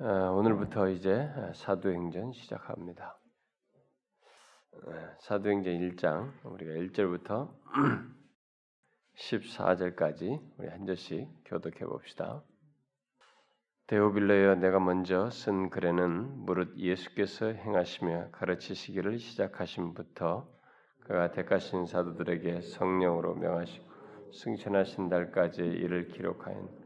어, 오늘부터 이제 사도행전 시작합니다. 어, 사도행전 1장 우리가 1절부터 14절까지 우리 한 절씩 교독해 봅시다. 데오빌러여 내가 먼저 쓴 글에는 무릇 예수께서 행하시며 가르치시기를 시작하심부터 그가 택하신 사도들에게 성령으로 명하시고 승천하신 날까지 이를 기록하였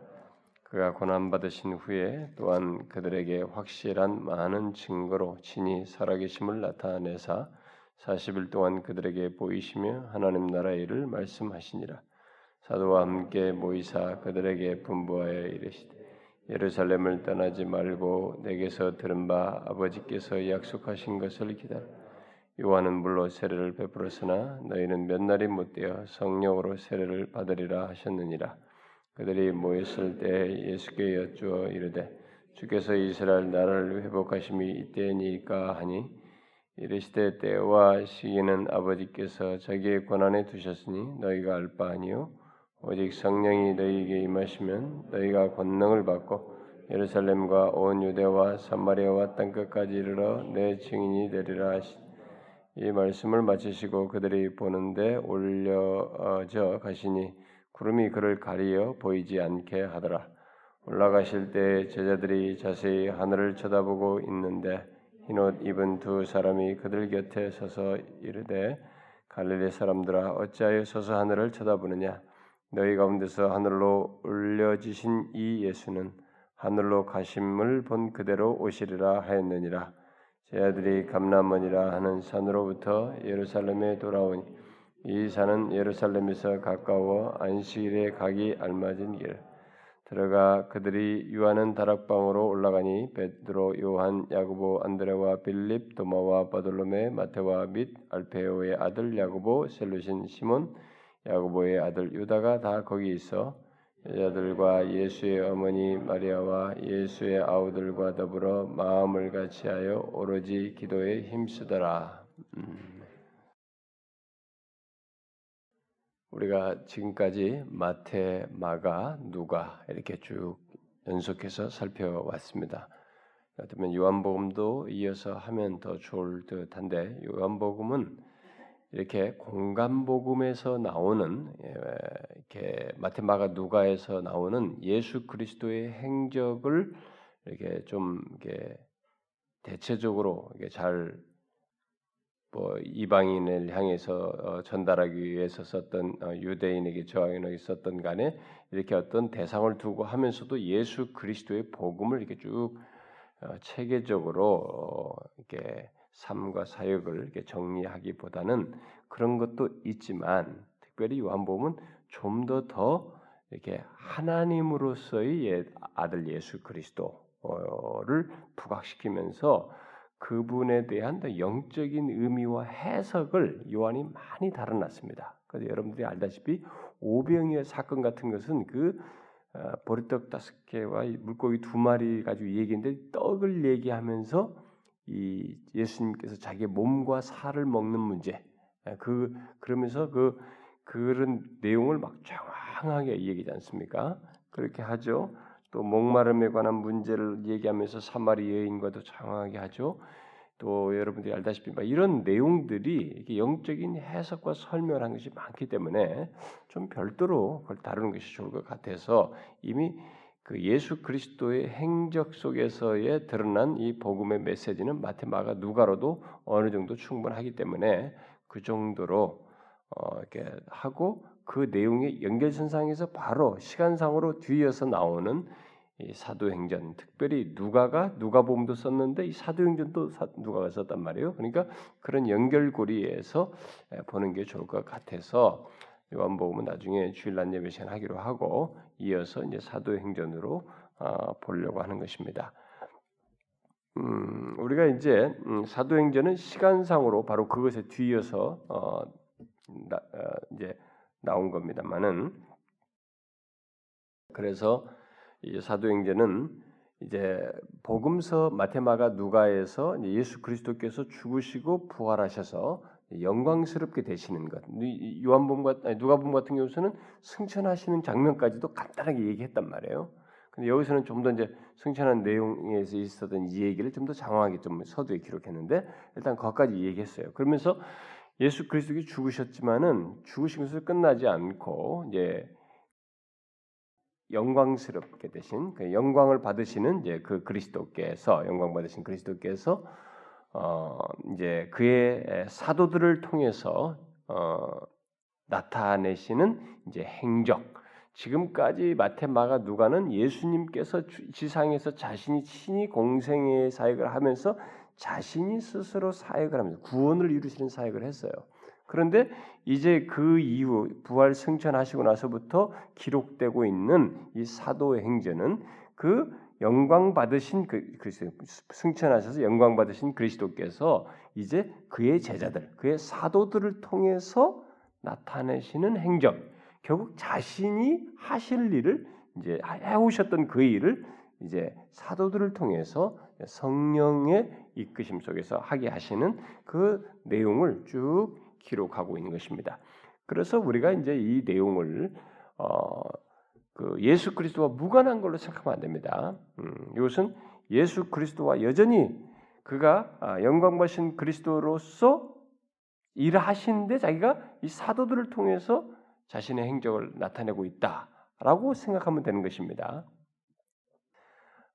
그가 고난 받으신 후에 또한 그들에게 확실한 많은 증거로 친히 살아계심을 나타내사 40일 동안 그들에게 보이시며 하나님 나라의 일을 말씀하시니라. 사도와 함께 모이사 그들에게 분부하여 이르시되 예루살렘을 떠나지 말고 내게서 들은 바 아버지께서 약속하신 것을 기다려 요한은 물로 세례를 베풀었으나 너희는 몇 날이 못 되어 성령으로 세례를 받으리라 하셨느니라. 그들이 모였을 때 예수께 여쭈어 이르되 주께서 이스라엘 나라를 회복하심이 이때니까 하니 이르시되 때와 시기는 아버지께서 자기의 권한에 두셨으니 너희가 알 바 아니요 오직 성령이 너희에게 임하시면 너희가 권능을 받고 예루살렘과 온 유대와 사마리아와 땅 끝까지 이르러 내 증인이 되리라 하시. 이 말씀을 마치시고 그들이 보는데 올려져 가시니 구름이 그를 가리어 보이지 않게 하더라. 올라가실 때 제자들이 자세히 하늘을 쳐다보고 있는데 흰옷 입은 두 사람이 그들 곁에 서서 이르되 갈릴리 사람들아 어찌하여 서서 하늘을 쳐다보느냐 너희 가운데서 하늘로 올려지신 이 예수는 하늘로 가심을 본 그대로 오시리라 하였느니라 제자들이 감남원이라 하는 산으로부터 예루살렘에 돌아오니 이 산은 예루살렘에서 가까워 안식일에 가기 알맞은 길. 들어가 그들이 유하는 다락방으로 올라가니 베드로, 요한, 야고보, 안드레와 빌립, 도마와 바돌로메, 마테와 및 알페오의 아들 야고보, 셀루신 시몬, 야고보의 아들 유다가 다 거기 있어 여자들과 예수의 어머니 마리아와 예수의 아우들과 더불어 마음을 같이하여 오로지 기도에 힘쓰더라. 음. 우리가 지금까지 마태, 마가, 누가 이렇게 쭉 연속해서 살펴왔습니다. 그렇다면 요한복음도 이어서 하면 더 좋을 듯한데 요한복음은 이렇게 공간복음에서 나오는 예, 이렇게 마태, 마가, 누가에서 나오는 예수 그리스도의 행적을 이렇게 좀 이렇게 대체적으로 이게 잘 뭐 이방인을 향해서 어, 전달하기 위해서 썼던 어, 유대인에게 저항에게 썼던 간에 이렇게 어떤 대상을 두고 하면서도 예수 그리스도의 복음을 이렇게 쭉 어, 체계적으로 이렇게 삶과 사역을 이렇게 정리하기보다는 그런 것도 있지만 특별히 요한복음은 좀 더더 더 이렇게 하나님으로서의 아들 예수 그리스도를 부각시키면서 그분에 대한 영적인 의미와 해석을 요한이 많이 다뤄놨습니다. 그래서 여러분들이 알다시피 오병이어 사건 같은 것은 그 어, 보리떡 다섯 개와 물고기 두 마리 가지고 얘기인데 떡을 얘기하면서 이 예수님께서 자기의 몸과 살을 먹는 문제 예, 그 그러면서 그 그런 내용을 막 정확하게 얘기하지 않습니까? 그렇게 하죠. 또 목마름에 관한 문제를 얘기하면서 사마리 여인과도 장황하게 하죠. 또 여러분들이 알다시피 이런 내용들이 영적인 해석과 설명을 한 것이 많기 때문에 좀 별도로 그걸 다루는 것이 좋을 것 같아서 이미 그 예수 그리스도의 행적 속에서의 드러난 이 복음의 메시지는 마테 마가 누가로도 어느 정도 충분하기 때문에 그 정도로 어 이렇게 하고 그 내용의 연결선상에서 바로 시간상으로 뒤이어서 나오는 이 사도행전, 특별히 누가가 누가복음도 썼는데 이 사도행전도 누가가 썼단 말이에요. 그러니까 그런 연결고리에서 보는 게 좋을 것 같아서 요한복음은 나중에 주일날 예배 시간 하기로 하고 이어서 이제 사도행전으로 어, 보려고 하는 것입니다. 음, 우리가 이제 음, 사도행전은 시간상으로 바로 그것에 뒤이어서 어, 나, 어, 이제 나온 겁니다만은 그래서 이 사도행전은 이제 복음서 마테마가 누가에서 예수 그리스도께서 죽으시고 부활하셔서 영광스럽게 되시는 것. 요한복음 누가복음 같은 경우서는 승천하시는 장면까지도 간단하게 얘기했단 말이에요. 근데 여기서는 좀 더 이제 승천한 내용에서 있었던 이 얘기를 좀 더 장황하게 좀 서두에 기록했는데 일단 거기까지 얘기했어요. 그러면서 예수 그리스도가 죽으셨지만은 죽으신 것을 끝나지 않고 이제 영광스럽게 되신 그 영광을 받으시는 이제 그 그리스도께서 영광 받으신 그리스도께서 어 이제 그의 사도들을 통해서 어 나타내시는 이제 행적. 지금까지 마테마가 누가는 예수님께서 지상에서 자신이 친히 공생의 사역을 하면서 자신이 스스로 사역을 하면서 구원을 이루시는 사역을 했어요. 그런데 이제 그 이후 부활 승천하시고 나서부터 기록되고 있는 이 사도의 행전은 그 영광 받으신 그, 그 승천하셔서 영광 받으신 그리스도께서 이제 그의 제자들, 그의 사도들을 통해서 나타내시는 행적, 결국 자신이 하실 일을 이제 해오셨던 그 일을 이제 사도들을 통해서 성령의 이끄심 속에서 하게 하시는 그 내용을 쭉 기록하고 있는 것입니다. 그래서 우리가 이제 이 내용을 어, 그 예수 그리스도와 무관한 걸로 생각하면 안 됩니다. 음, 이것은 예수 그리스도와 여전히 그가 아, 영광 받으신 그리스도로서 일하시는데 자기가 이 사도들을 통해서 자신의 행적을 나타내고 있다라고 생각하면 되는 것입니다.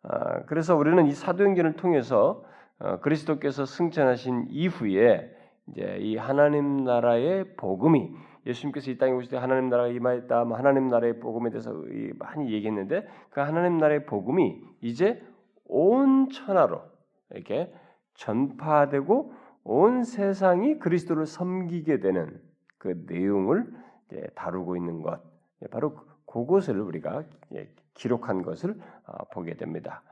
아, 그래서 우리는 이 사도행전을 통해서 어, 그리스도께서 승천하신 이후에 이제 이 하나님 나라의 복음이 예수님께서 이 땅에 오실 때 하나님 나라가 임하였다, 뭐 하나님 나라의 복음에 대해서 많이 얘기했는데 그 하나님 나라의 복음이 이제 온 천하로 이렇게 전파되고 온 세상이 그리스도를 섬기게 되는 그 내용을 다루고 있는 것, 바로 그것을 우리가 기록한 것을 어, 보게 됩니다.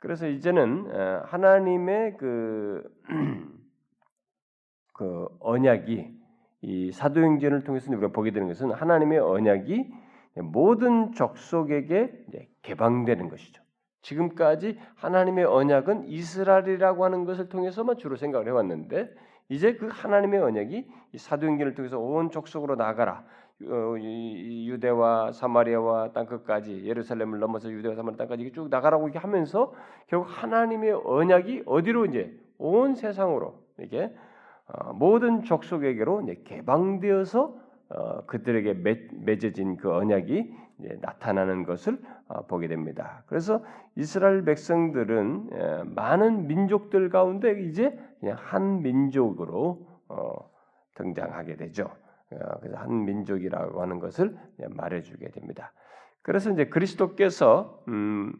그래서 이제는 하나님의 그, 그 언약이 이 사도행전을 통해서 우리가 보게 되는 것은 하나님의 언약이 모든 족속에게 개방되는 것이죠. 지금까지 하나님의 언약은 이스라엘이라고 하는 것을 통해서만 주로 생각을 해왔는데 이제 그 하나님의 언약이 사도행전을 통해서 온 족속으로 나가라. 어, 유대와 사마리아와 땅 끝까지 예루살렘을 넘어서 유대와 사마리아 땅까지 쭉 나가라고 이렇게 하면서 결국 하나님의 언약이 어디로 이제 온 세상으로 이게 어, 모든 족속에게로 개방되어서 어, 그들에게 맺어진 그 언약이 나타나는 것을 보게 됩니다. 그래서 이스라엘 백성들은 많은 민족들 가운데 이제 그냥 한 민족으로 등장하게 되죠. 어, 그래서 한 민족이라고 하는 것을 말해주게 됩니다. 그래서 이제 그리스도께서 음,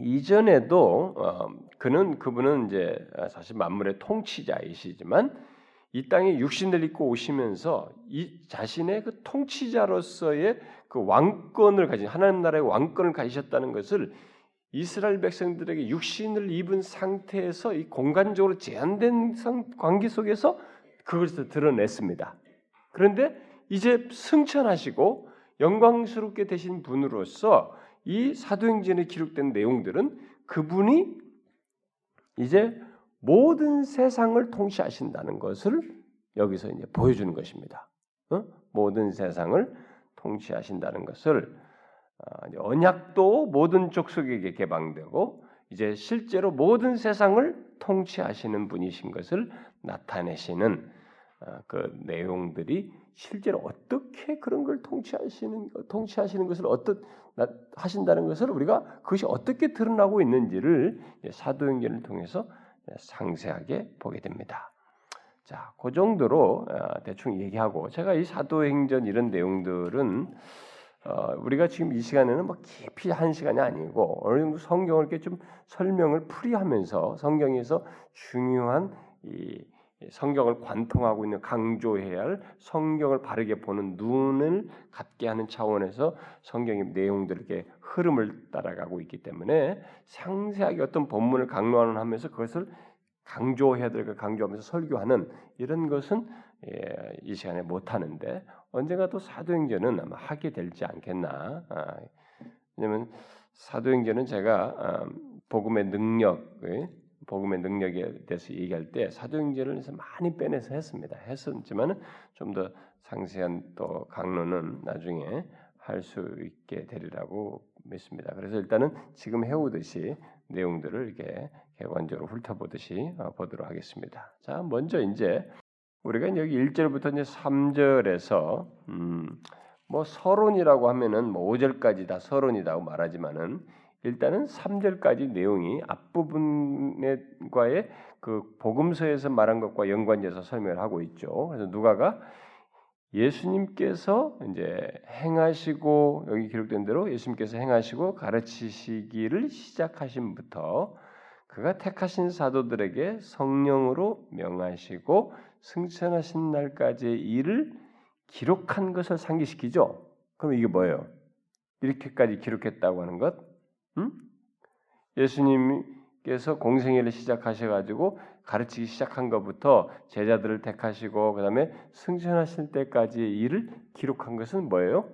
이전에도 어, 그는 그분은 이제 사실 만물의 통치자이시지만 이 땅에 육신을 입고 오시면서 이 자신의 그 통치자로서의 그 왕권을 가진 하나님 나라의 왕권을 가지셨다는 것을 이스라엘 백성들에게 육신을 입은 상태에서 이 공간적으로 제한된 관계 속에서 그것을 드러냈습니다. 그런데 이제 승천하시고 영광스럽게 되신 분으로서 이 사도행전에 기록된 내용들은 그분이 이제 모든 세상을 통치하신다는 것을 여기서 이제 보여주는 것입니다. 어? 모든 세상을 통치하신다는 것을 어, 언약도 모든 족속에게 개방되고 이제 실제로 모든 세상을 통치하시는 분이신 것을 나타내시는 어, 그 내용들이 실제로 어떻게 그런 걸 통치하시는 통치하시는 것을 어떻 하신다는 것을 우리가 그것이 어떻게 드러나고 있는지를 사도행전을 통해서 상세하게 보게 됩니다. 자, 그 정도로 어, 대충 얘기하고 제가 이 사도행전 이런 내용들은 어, 우리가 지금 이 시간에는 뭐 깊이 한 시간이 아니고 어느 정도 성경을 이렇게 좀 설명을 풀이하면서 성경에서 중요한 이 성경을 관통하고 있는 강조해야 할 성경을 바르게 보는 눈을 갖게 하는 차원에서 성경의 내용들에게 흐름을 따라가고 있기 때문에 상세하게 어떤 본문을 강론하는 하면서 그것을 강조해야 될 걸 강조하면서 설교하는 이런 것은 예, 이 시간에 못 하는데 언젠가 또 사도행전은 아마 하게 될지 않겠나. 아, 왜냐하면 사도행전은 제가 아, 복음의 능력, 복음의 능력에 대해서 얘기할 때 사도행전을 많이 빼내서 했습니다. 했었지만은 좀더 상세한 또 강론은 나중에 할 수 있게 되리라고 믿습니다. 그래서 일단은 지금 해오듯이 내용들을 이렇게 개관적으로 훑어보듯이 어, 보도록 하겠습니다. 자, 먼저 이제 우리가 여기 1절부터 이제 3절에서 음, 뭐 서론이라고 하면은 뭐 5절까지 다 서론이라고 말하지만은 일단은 3절까지 내용이 앞부분과의 그 복음서에서 말한 것과 연관돼서 설명을 하고 있죠. 그래서 누가가 예수님께서 이제 행하시고 여기 기록된 대로 예수님께서 행하시고 가르치시기를 시작하신부터 그가 택하신 사도들에게 성령으로 명하시고 승천하신 날까지의 일을 기록한 것을 상기시키죠. 그럼 이게 뭐예요? 이렇게까지 기록했다고 하는 것? 음? 예수님께서 공생애를 시작하셔가지고 가르치기 시작한 것부터 제자들을 택하시고 그 다음에 승천하실 때까지의 일을 기록한 것은 뭐예요?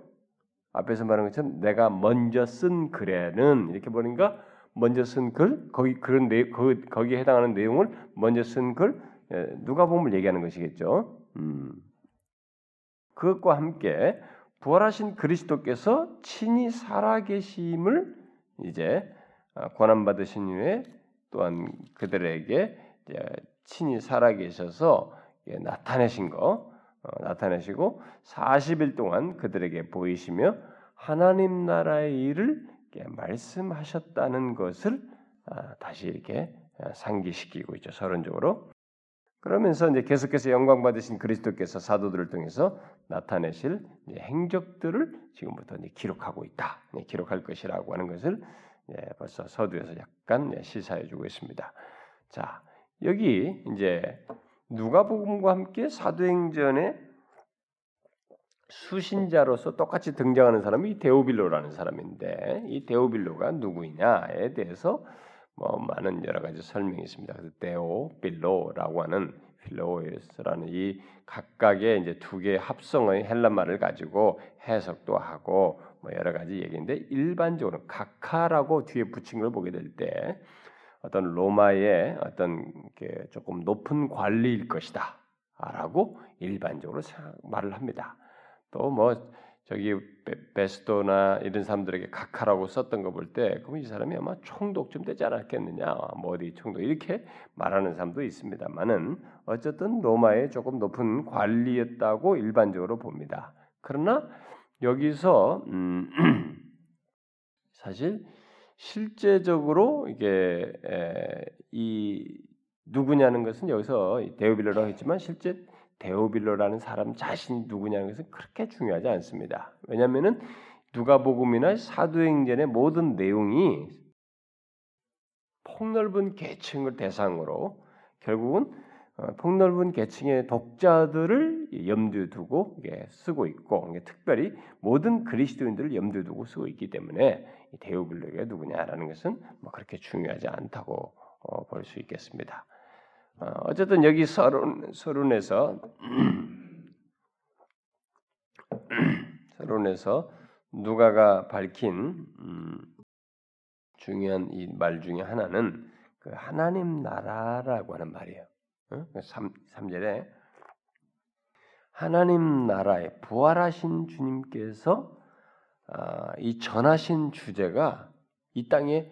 앞에서 말한 것처럼 내가 먼저 쓴 글에는 이렇게 보니까 먼저 쓴 글, 거기 그런 내 그, 거기에 해당하는 내용을 먼저 쓴 글, 예, 누가 보면 얘기하는 것이겠죠. 음. 그것과 함께 부활하신 그리스도께서 친히 살아계심을 이제 어, 권한 받으신 후에 또한 그들에게 친히 살아계셔서 나타내신 거 어, 나타내시고 40일 동안 그들에게 보이시며 하나님 나라의 일을 말씀하셨다는 것을 아, 다시 이렇게 아, 상기시키고 있죠 서론적으로. 그러면서 이제 계속해서 영광 받으신 그리스도께서 사도들을 통해서 나타내실 행적들을 지금부터 기록하고 있다. 기록할 것이라고 하는 것을 벌써 서두에서 약간 시사해 주고 있습니다. 자 여기 이제 누가복음과 함께 사도행전에 수신자로서 똑같이 등장하는 사람이 데오빌로라는 사람인데 이 데오빌로가 누구이냐에 대해서 뭐 많은 여러 가지 설명이 있습니다. 그래서 데오 빌로라고 하는 필로에스라는 이 각각의 이제 두 개의 합성의 헬란말을 가지고 해석도 하고 뭐 여러 가지 얘기인데 일반적으로 각하라고 뒤에 붙인 걸 보게 될 때 어떤 로마의 어떤 조금 높은 관리일 것이다라고 일반적으로 말을 합니다. 또 뭐 저기 베스토나 이런 사람들에게 각하라고 썼던 거 볼 때 그럼 이 사람이 아마 총독 좀 되지 않았겠느냐 뭐 어디 총독 이렇게 말하는 사람도 있습니다만은 어쨌든 로마의 조금 높은 관리였다고 일반적으로 봅니다. 그러나 여기서 음 사실 실제적으로 이게 이 누구냐는 것은 여기서 데오빌러라고 했지만 실제 데오빌로라는 사람 자신이 누구냐는 것은 그렇게 중요하지 않습니다. 왜냐하면은 누가복음이나 사도행전의 모든 내용이 폭넓은 계층을 대상으로 결국은 어, 폭넓은 계층의 독자들을 염두에 두고 쓰고 있고 특별히 모든 그리스도인들을 염두에 두고 쓰고 있기 때문에 데오빌로가 누구냐라는 것은 뭐 그렇게 중요하지 않다고 어, 볼수 있겠습니다. 어, 어쨌든 여기 서론 서론에서 서론에서 누가가 밝힌 음, 중요한 이 말 중에 하나는 그 하나님 나라라고 하는 말이에요. 3, 그 3절에 하나님 나라에 부활하신 주님께서 아, 이 전하신 주제가 이 땅에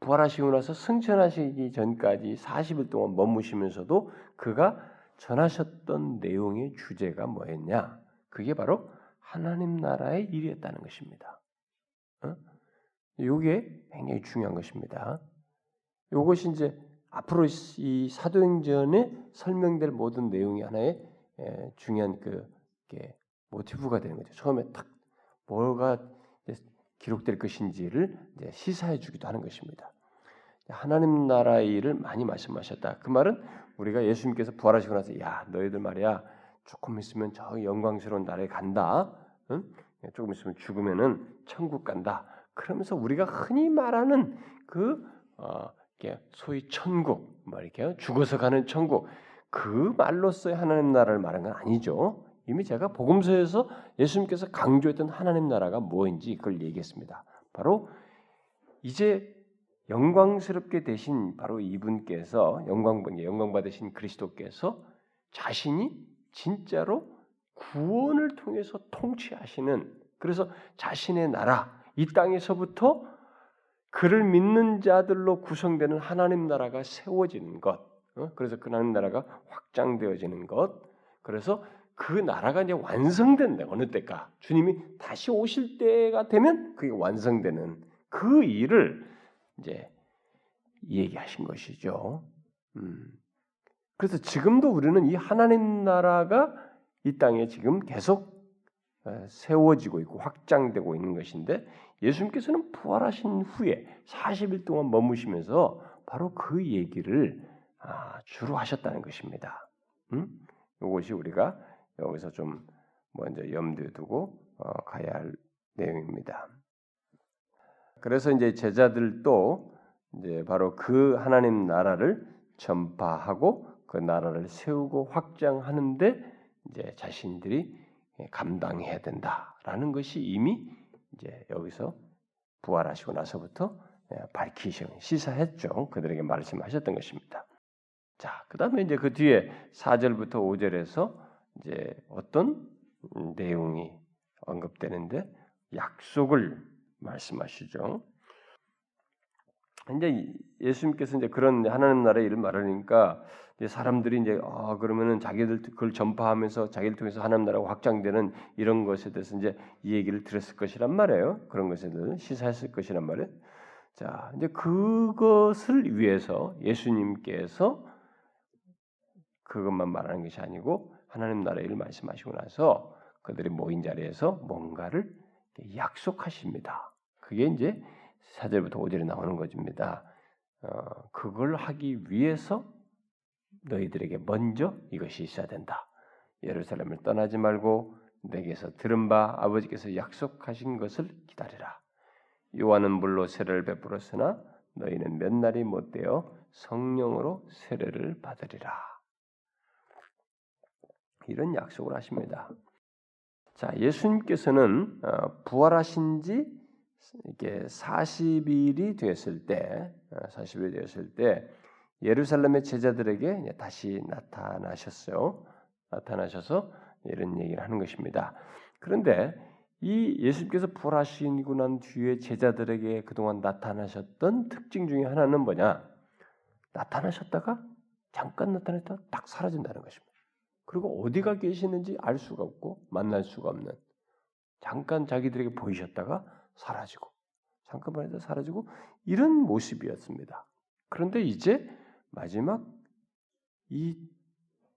부활하시고 나서 승천하시기 전까지 40일 동안 머무시면서도 그가 전하셨던 내용의 주제가 뭐였냐? 그게 바로 하나님 나라의 일이었다는 것입니다. 어? 이게 굉장히 중요한 것입니다. 이것이 이제 앞으로 이 사도행전에 설명될 모든 내용이 하나의 중요한 그 모티브가 되는 거죠. 처음에 딱 뭐가 기록될 것인지를 시사해 주기도 하는 것입니다. 하나님 나라의 일을 많이 말씀하셨다. 그 말은 우리가 예수님께서 부활하시고 나서 야 너희들 말이야 조금 있으면 저 영광스러운 나라에 간다. 응? 조금 있으면 죽으면은 천국 간다. 그러면서 우리가 흔히 말하는 그 어, 소위 천국, 뭐 이렇게 죽어서 가는 천국 그 말로서의 하나님 나라를 말한 건 아니죠. 이미 제가 복음서에서 예수님께서 강조했던 하나님 나라가 뭐인지 그걸 얘기했습니다. 바로 이제 영광스럽게 되신 바로 이분께서 영광 영광 받으신 그리스도께서 자신이 진짜로 구원을 통해서 통치하시는 그래서 자신의 나라 이 땅에서부터 그를 믿는 자들로 구성되는 하나님 나라가 세워지는 것. 어? 그래서 그 하나님 나라가 확장되어지는 것. 그래서 그 나라가 이제 완성된다. 어느 때까 주님이 다시 오실 때가 되면 그게 완성되는 그 일을 이제 얘기하신 것이죠. 음. 그래서 지금도 우리는 이 하나님 나라가 이 땅에 지금 계속 세워지고 있고 확장되고 있는 것인데 예수님께서는 부활하신 후에 40일 동안 머무시면서 바로 그 얘기를 아, 주로 하셨다는 것입니다. 음? 이것이 우리가 여기서 좀 먼저 염두에 두고 어, 가야 할 내용입니다. 그래서 이제 제자들도 이제 바로 그 하나님 나라를 전파하고 그 나라를 세우고 확장하는데 이제 자신들이 감당해야 된다라는 것이 이미 이제 여기서 부활하시고 나서부터 밝히시 시사했죠. 그들에게 말씀하셨던 것입니다. 자, 그다음에 이제 그 뒤에 4절부터 5절에서 이제 어떤 내용이 언급되는데 약속을 말씀하시죠. 이제 예수님께서 이제 그런 하나님 나라의 일을 말하니까 사람들이 이제 아 그러면은 자기들 그걸 전파하면서 자기를 통해서 하나님 나라가 확장되는 이런 것에 대해서 이제 이 얘기를 들었을 것이란 말이에요. 그런 것에 대해서 시사했을 것이란 말이에요. 자, 이제 그것을 위해서 예수님께서 그것만 말하는 것이 아니고 하나님 나라의 일을 말씀하시고 나서 그들이 모인 자리에서 뭔가를 약속하십니다. 그게 이제 4절부터 5절에 나오는 것입니다. 어, 그걸 하기 위해서 너희들에게 먼저 이것이 있어야 된다. 예루살렘을 떠나지 말고 내게서 들은 바 아버지께서 약속하신 것을 기다리라. 요한은 물로 세례를 베풀었으나 너희는 몇 날이 못되어 성령으로 세례를 받으리라. 이런 약속을 하십니다. 자, 예수님께서는 어, 부활하신 지 이게 40일이 되었을 때, 40일이 어, 되었을 때 예루살렘의 제자들에게 다시 나타나셨어요. 나타나셔서 이런 얘기를 하는 것입니다. 그런데 이 예수님께서 부활하시고 난 뒤에 제자들에게 그동안 나타나셨던 특징 중에 하나는 뭐냐? 나타나셨다가 잠깐 나타났다가 딱 사라진다는 것입니다. 그리고 어디가 계시는지 알 수가 없고 만날 수가 없는 잠깐 자기들에게 보이셨다가 사라지고 잠깐만 해도 사라지고 이런 모습이었습니다. 그런데 이제 마지막 이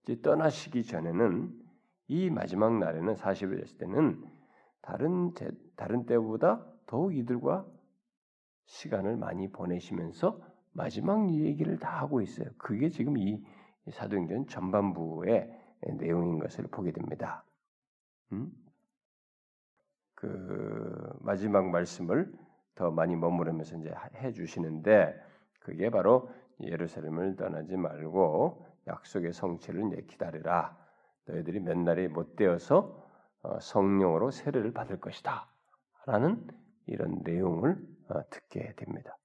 이제 떠나시기 전에는 이 마지막 날에는 40일 됐을 때는 다른 제, 다른 때보다 더욱 이들과 시간을 많이 보내시면서 마지막 얘기를 다 하고 있어요. 그게 지금 이 사도행전 전반부의 내용인 것을 보게 됩니다. 음? 그 마지막 말씀을 더 많이 머무르면서 이제 해 주시는데 그게 바로 예루살렘을 떠나지 말고 약속의 성취를 이제 기다리라. 너희들이 몇 날이 못 되어서 어, 성령으로 세례를 받을 것이다. 라는 이런 내용을 어, 듣게 됩니다.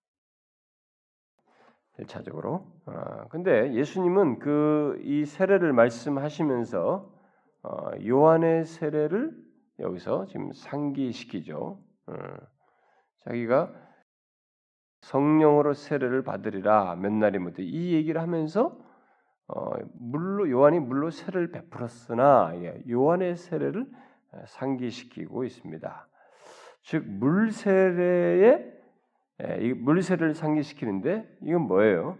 1차적으로. 어, 근데 예수님은 그 이 세례를 말씀하시면서 요한의 세례를 여기서 지금 상기시키죠. 자기가 성령으로 세례를 받으리라 몇 날이 못돼 이 얘기를 하면서 어, 물로 요한이 물로 세례를 베풀었으나 예, 요한의 세례를 상기시키고 있습니다. 즉 물 세례에 예, 물세례를 상기시키는데 이건 뭐예요?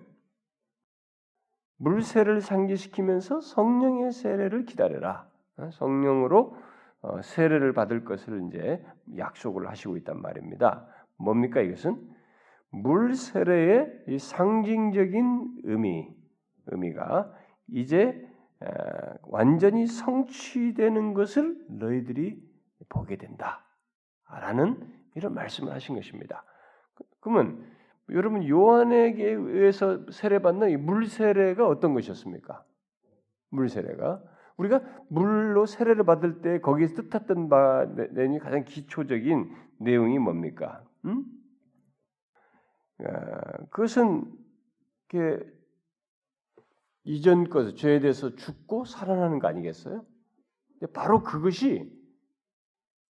물세례를 상기시키면서 성령의 세례를 기다려라. 어, 성령으로 어, 세례를 받을 것을 이제 약속을 하시고 있단 말입니다. 뭡니까 이것은 물 세례의 이 상징적인 의미 의미가 이제 완전히 성취되는 것을 너희들이 보게 된다라는 이런 말씀을 하신 것입니다. 그러면 여러분 요한에게 의해서 세례받는 이 물 세례가 어떤 것이었습니까? 물 세례가 우리가 물로 세례를 받을 때 거기에 뜻했던 바 내용이 가장 기초적인 내용이 뭡니까? 음? 어, 그것은 이전 것 죄에 대해서 죽고 살아나는 거 아니겠어요? 바로 그것이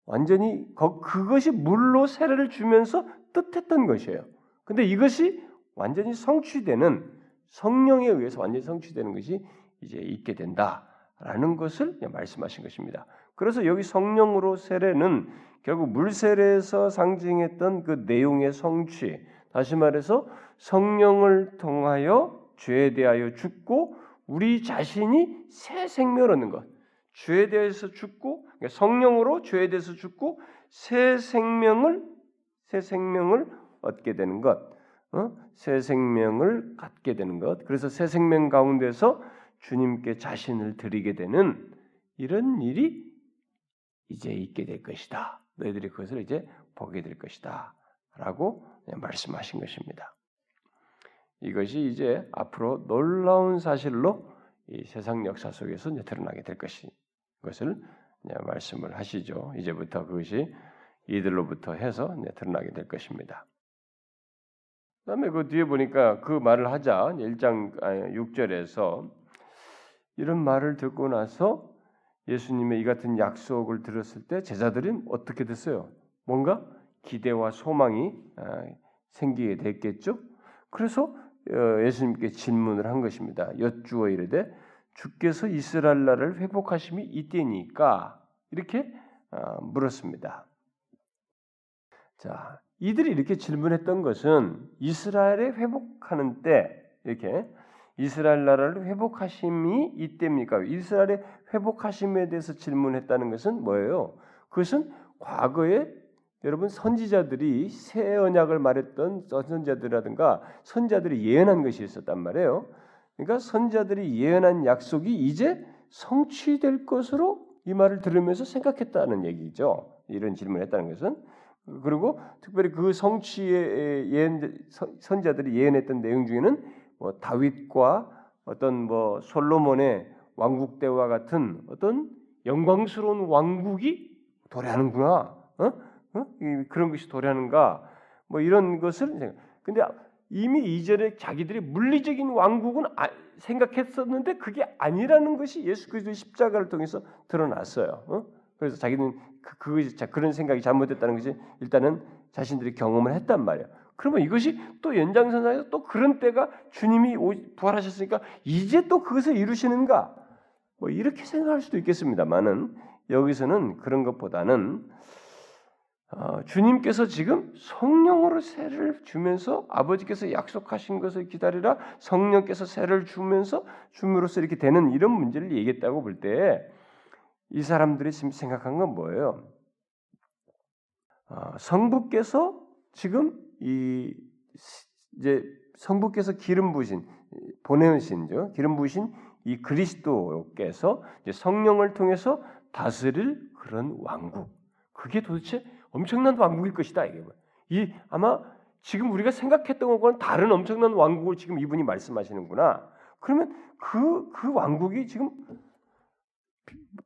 완전히 그것이 물로 세례를 주면서 뜻했던 것이에요. 근데 이것이 완전히 성취되는 성령에 의해서 완전히 성취되는 것이 이제 있게 된다라는 것을 말씀하신 것입니다. 그래서 여기 성령으로 세례는 결국 물 세례에서 상징했던 그 내용의 성취, 다시 말해서 성령을 통하여 죄에 대하여 죽고 우리 자신이 새 생명을 얻는 것. 죄에 대해서 죽고 그러니까 성령으로 죄에 대해서 죽고 새 생명을 새 생명을 얻게 되는 것. 어? 새 생명을 갖게 되는 것. 그래서 새 생명 가운데서 주님께 자신을 드리게 되는 이런 일이 이제 있게 될 것이다. 너희들이 그것을 이제 보게 될 것이다. 라고 말씀하신 것입니다. 이것이 이제 앞으로 놀라운 사실로 이 세상 역사 속에서 이제 드러나게 될 것이 것을 말씀을 하시죠. 이제부터 그것이 이들로부터 해서 드러나게 될 것입니다. 그다음에 그 뒤에 보니까 그 말을 하자 1장 6절에서 이런 말을 듣고 나서 예수님의 이 같은 약속을 들었을 때 제자들은 어떻게 됐어요? 뭔가 기대와 소망이 아, 생기게 됐겠죠. 그래서 어, 예수님께 질문을 한 것입니다. 여쭈어 이르되 주께서 이스라엘 나라를 회복하심이 이때니까 이렇게 어, 물었습니다. 자, 이들이 이렇게 질문했던 것은 이스라엘의 회복하는 때 이렇게 이스라엘 나라를 회복하심이 이때입니까? 이스라엘의 회복하심에 대해서 질문했다는 것은 뭐예요? 그것은 과거에 여러분 선지자들이 새 언약을 말했던 선지자들이라든가 선자들이 예언한 것이 있었단 말이에요. 그러니까 선자들이 예언한 약속이 이제 성취될 것으로 이 말을 들으면서 생각했다는 얘기죠. 이런 질문을 했다는 것은 그리고 특별히 그 성취의 예언 선자들이 예언했던 내용 중에는 뭐 다윗과 어떤 뭐 솔로몬의 왕국 때와 같은 어떤 영광스러운 왕국이 도래하는구나. 어? 어? 그런 것이 도래하는가? 뭐 이런 것을 근데 이미 이전에 자기들이 물리적인 왕국은 아, 생각했었는데 그게 아니라는 것이 예수 그리스도의 십자가를 통해서 드러났어요. 어? 그래서 자기는 그, 그것이 그런 생각이 잘못됐다는 것이 일단은 자신들이 경험을 했단 말이에요. 그러면 이것이 또 연장선상에서 또 그런 때가 주님이 부활하셨으니까 이제 또 그것을 이루시는가? 뭐 이렇게 생각할 수도 있겠습니다만은 여기서는 그런 것보다는 어, 주님께서 지금 성령으로 세를 주면서 아버지께서 약속하신 것을 기다리라 성령께서 세를 주면서 줌으로써 이렇게 되는 이런 문제를 얘기했다고 볼 때 이 사람들이 지금 생각한 건 뭐예요? 어, 성부께서 지금 이 이제 성부께서 기름 부신 보내신죠 기름 부신 이 그리스도께서 성령을 통해서 다스릴 그런 왕국 그게 도대체 엄청난 왕국일 것이다 이게 이 아마 지금 우리가 생각했던 것과는 다른 엄청난 왕국을 지금 이분이 말씀하시는구나. 그러면 그, 그 왕국이 지금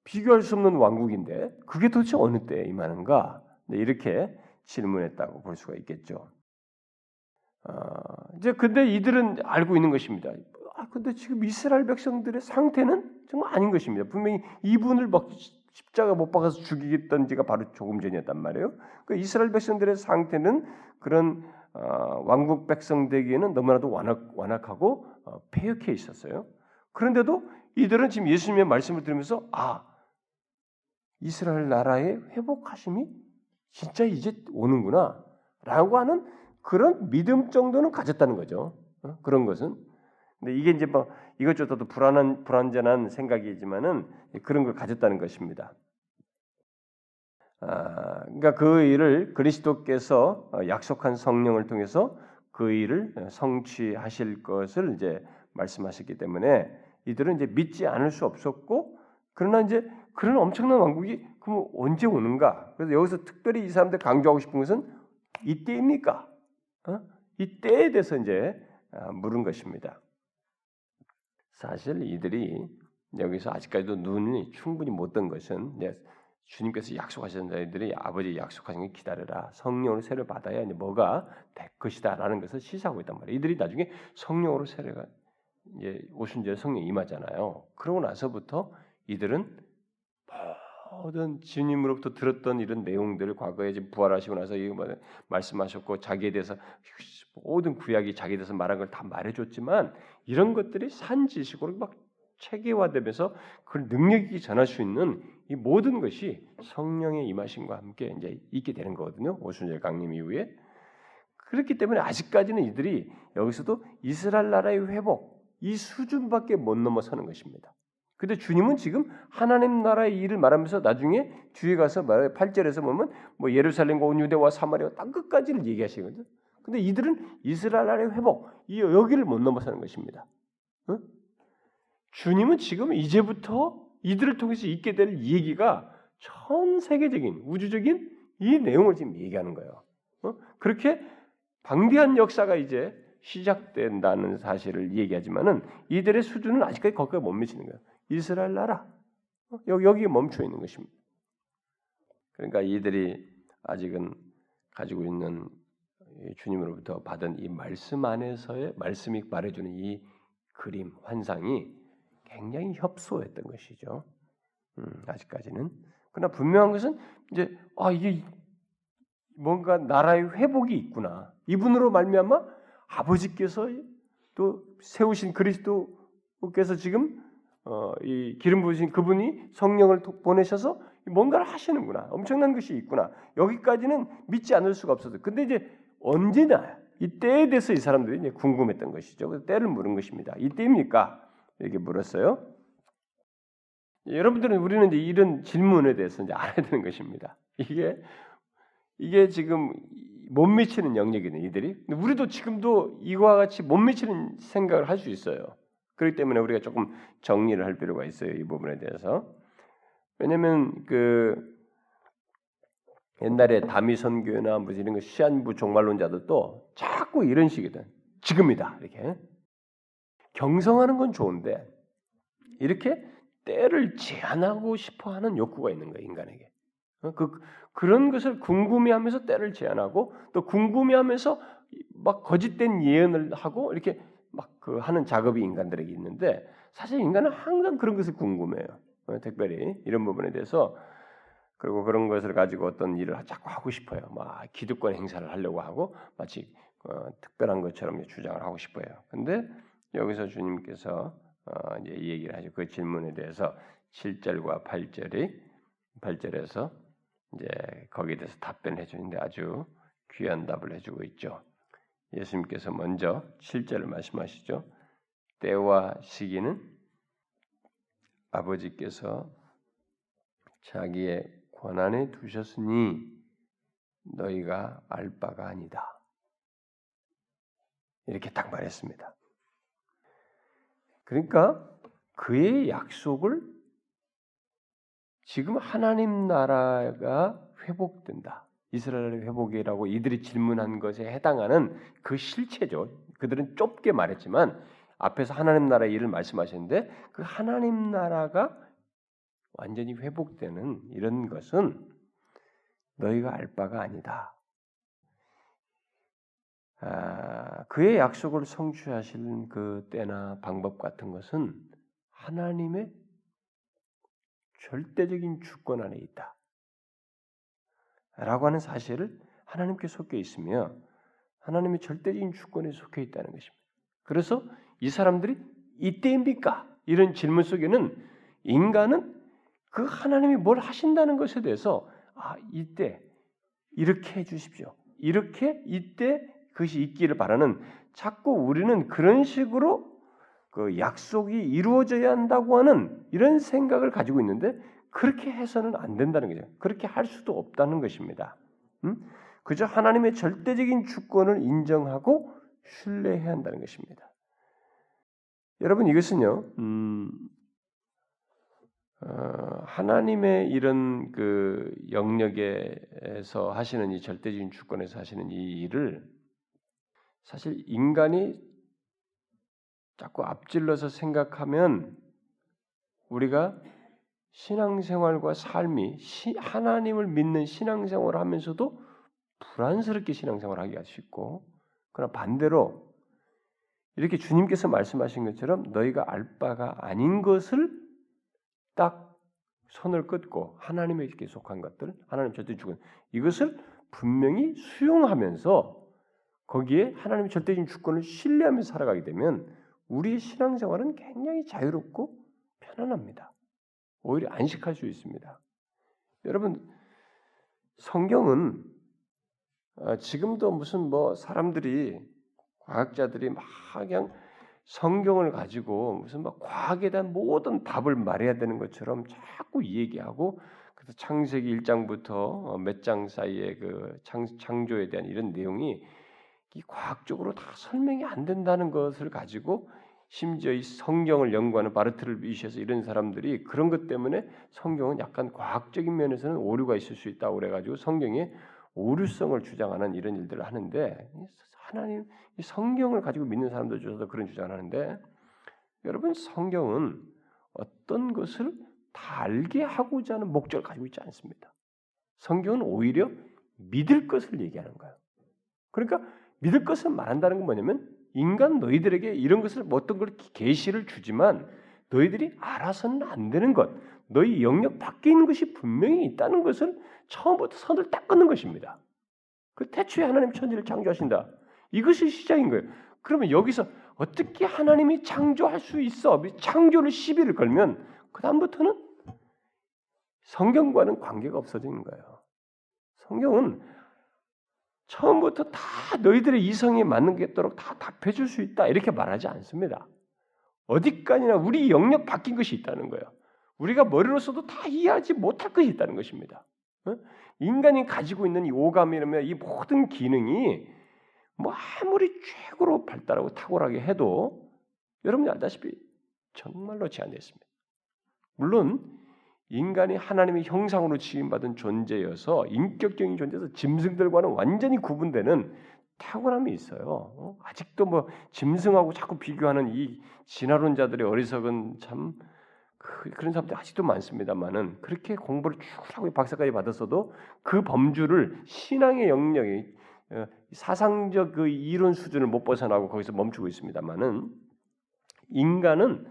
비교할 수 없는 왕국인데 그게 도대체 어느 때에 임하는가? 네, 이렇게 질문했다고 볼 수가 있겠죠. 어, 이제 근데 이들은 알고 있는 것입니다. 아, 근데 지금 이스라엘 백성들의 상태는 정말 아닌 것입니다. 분명히 이분을 막 십자가 못 박아서 죽이겠던 지가 바로 조금 전이었단 말이에요. 그 이스라엘 백성들의 상태는 그런 어, 왕국 백성 되기에는 너무나도 완악, 완악하고 어, 폐역해 있었어요. 그런데도 이들은 지금 예수님의 말씀을 들으면서 아 이스라엘 나라의 회복하심이 진짜 이제 오는구나라고 하는 그런 믿음 정도는 가졌다는 거죠. 어? 그런 것은. 근데 이게 이제 뭐 이것조차도 불안한 불안전한 생각이지만은 그런 걸 가졌다는 것입니다. 아, 그러니까 그 일을 그리스도께서 약속한 성령을 통해서 그 일을 성취하실 것을 이제 말씀하셨기 때문에 이들은 이제 믿지 않을 수 없었고 그러나 이제 그런 엄청난 왕국이 그럼 언제 오는가? 그래서 여기서 특별히 이 사람들 강조하고 싶은 것은 이때입니까? 어? 이때에 대해서 이제 아, 물은 것입니다. 사실 이들이 여기서 아직까지도 눈이 충분히 못 뜬 것은 주님께서 약속하신 자들이 아버지 약속하신 걸 기다려라. 성령으로 세를 받아야 이제 뭐가 될 것이다라는 것을 시사하고 있단 말이에요. 이들이 나중에 성령으로 세례가 이제 오순절 성령 임하잖아요. 그러고 나서부터 이들은 모든 주님으로부터 들었던 이런 내용들을 과거에 이제 부활하시고 나서 이뭐 말씀하셨고 자기에 대해서 모든 구약이 자기에 대해서 말한 걸 다 말해줬지만 이런 것들이 산 지식으로 막 체계화되면서 그 능력이 전할 수 있는 이 모든 것이 성령의 임하심과 함께 이제 있게 되는 거거든요. 오순절 강림 이후에 그렇기 때문에 아직까지는 이들이 여기서도 이스라엘 나라의 회복 이 수준밖에 못 넘어서는 것입니다. 근데 주님은 지금 하나님 나라의 일을 말하면서 나중에 뒤에 가서 말해 8절에서 보면 뭐 예루살렘과 온 유대와 사마리아 땅 끝까지를 얘기하시거든요. 근데 이들은 이스라엘 나라의 회복 이 여기를 못 넘어서는 것입니다. 어? 주님은 지금 이제부터 이들을 통해서 있게 될 얘기가 전 세계적인 우주적인 이 내용을 지금 얘기하는 거예요. 어? 그렇게 방대한 역사가 이제 시작된다는 사실을 얘기하지만은 이들의 수준은 아직까지 거기에 못 미치는 거예요. 이스라엘 나라 어? 여기 여기 에 멈춰 있는 것입니다. 그러니까 이들이 아직은 가지고 있는 주님으로부터 받은 이 말씀 안에서의 말씀이 말해주는 이 그림 환상이 굉장히 협소했던 것이죠. 음, 아직까지는. 그러나 분명한 것은 이제 아 이게 뭔가 나라의 회복이 있구나. 이분으로 말미암아 아버지께서 또 세우신 그리스도께서 지금 어, 이 기름 부으신 그분이 성령을 보내셔서 뭔가를 하시는구나. 엄청난 것이 있구나. 여기까지는 믿지 않을 수가 없어서. 근데 이제 언제나 이 때에 대해서 이 사람들이 이제 궁금했던 것이죠. 때를 물은 것입니다. 이 때입니까? 이렇게 물었어요. 여러분들은 우리는 이제 이런 질문에 대해서 이제 알아야 되는 것입니다. 이게 이게 지금 못 미치는 영역이네 이들이. 우리도 지금도 이와 같이 못 미치는 생각을 할 수 있어요. 그렇기 때문에 우리가 조금 정리를 할 필요가 있어요 이 부분에 대해서. 왜냐하면 그 옛날에 다미 선교나 무슨 이런 거 시한부 종말론자들도 자꾸 이런 식이든 지금이다 이렇게 경성하는 건 좋은데 이렇게 때를 제한하고 싶어하는 욕구가 있는 거예요 인간에게. 어, 그 그런 것을 궁금해하면서 때를 제한하고 또 궁금해하면서 막 거짓된 예언을 하고 이렇게 막 그 하는 작업이 인간들에게 있는데 사실 인간은 항상 그런 것을 궁금해요. 어, 특별히 이런 부분에 대해서 그리고 그런 것을 가지고 어떤 일을 자꾸 하고 싶어요. 막 기득권 행사를 하려고 하고 마치 어, 특별한 것처럼 주장을 하고 싶어요. 근데 여기서 주님께서 어, 이제 얘기를 하죠. 그 질문에 대해서 7절과 8절이 8절에서 이제 거기에 대해서 답변해 주는데 아주 귀한 답을 해주고 있죠. 예수님께서 먼저 7절을 말씀하시죠. 때와 시기는 아버지께서 자기의 권한에 두셨으니 너희가 알 바가 아니다. 이렇게 딱 말했습니다. 그러니까 그의 약속을 지금 하나님 나라가 회복된다. 이스라엘의 회복이라고 이들이 질문한 것에 해당하는 그 실체죠. 그들은 좁게 말했지만 앞에서 하나님 나라의 일을 말씀하셨는데 그 하나님 나라가 완전히 회복되는 이런 것은 너희가 알 바가 아니다. 아, 그의 약속을 성취하실 그 때나 방법 같은 것은 하나님의 절대적인 주권 안에 있다. 라고 하는 사실을 하나님께 속해 있으며 하나님의 절대적인 주권에 속해 있다는 것입니다. 그래서 이 사람들이 이때입니까? 이런 질문 속에는 인간은 그 하나님이 뭘 하신다는 것에 대해서 아 이때 이렇게 해주십시오. 이렇게 이때 그것이 있기를 바라는 자꾸 우리는 그런 식으로 그 약속이 이루어져야 한다고 하는 이런 생각을 가지고 있는데 그렇게 해서는 안 된다는 거죠. 그렇게 할 수도 없다는 것입니다. 음? 그저 하나님의 절대적인 주권을 인정하고 신뢰해야 한다는 것입니다. 여러분 이것은요, 음, 어, 하나님의 이런 그 영역에서 하시는 이 절대적인 주권에서 하시는 이 일을 사실 인간이 자꾸 앞질러서 생각하면 우리가 신앙생활과 삶이 하나님을 믿는 신앙생활을 하면서도 불안스럽게 신앙생활을 하기가 쉽고 그러나 반대로 이렇게 주님께서 말씀하신 것처럼 너희가 알 바가 아닌 것을 딱 손을 끊고 하나님에게 속한 것들, 하나님 절대 주권 이것을 분명히 수용하면서 거기에 하나님의 절대적인 주권을 신뢰하면서 살아가게 되면 우리의 신앙생활은 굉장히 자유롭고 편안합니다. 오히려 안식할 수 있습니다. 여러분 성경은 어, 지금도 무슨 뭐 사람들이 과학자들이 막 그냥 성경을 가지고 무슨 막 과학에 대한 모든 답을 말해야 되는 것처럼 자꾸 얘기하고 그래서 창세기 1장부터 어, 몇장 사이에 그 창, 창조에 대한 이런 내용이 이 과학적으로 다 설명이 안 된다는 것을 가지고 심지어 이 성경을 연구하는 바르트를 비시해서 이런 사람들이 그런 것 때문에 성경은 약간 과학적인 면에서는 오류가 있을 수 있다고 그래가지고 성경에 오류성을 주장하는 이런 일들을 하는데 하나님 이 성경을 가지고 믿는 사람들 중에서도 그런 주장을 하는데 여러분 성경은 어떤 것을 다 알게 하고자 하는 목적을 가지고 있지 않습니다. 성경은 오히려 믿을 것을 얘기하는 거예요. 그러니까 믿을 것을 말한다는 건 뭐냐면 인간 너희들에게 이런 것을 뭐 어떤 걸 계시를 주지만 너희들이 알아서는 안 되는 것, 너희 영역 밖에 있는 것이 분명히 있다는 것을 처음부터 선을 딱 끊는 것입니다. 그 태초에 하나님 천지를 창조하신다. 이것이 시작인 거예요. 그러면 여기서 어떻게 하나님이 창조할 수 있어? 창조를 시비를 걸면 그 다음부터는 성경과는 관계가 없어지는 거예요. 성경은 처음부터 다 너희들의 이성에 맞는 게 있도록 다 답해줄 수 있다 이렇게 말하지 않습니다. 어디까지나 우리 영역 바뀐 것이 있다는 거예요. 우리가 머리로서도 다 이해하지 못할 것이 있다는 것입니다. 인간이 가지고 있는 이 오감이라면 이 모든 기능이 뭐 아무리 최고로 발달하고 탁월하게 해도 여러분이 알다시피 정말로 제한됐습니다. 물론 인간이 하나님의 형상으로 지음받은 존재여서 인격적인 존재에서 짐승들과는 완전히 구분되는 탁월함이 있어요. 어? 아직도 뭐 짐승하고 자꾸 비교하는 이 진화론자들의 어리석은 참 그, 그런 사람들이 아직도 많습니다만은 그렇게 공부를 쭉 하고 박사까지 받았어도 그 범주를 신앙의 영역이 어, 사상적 그 이론 수준을 못 벗어나고 거기서 멈추고 있습니다만은 인간은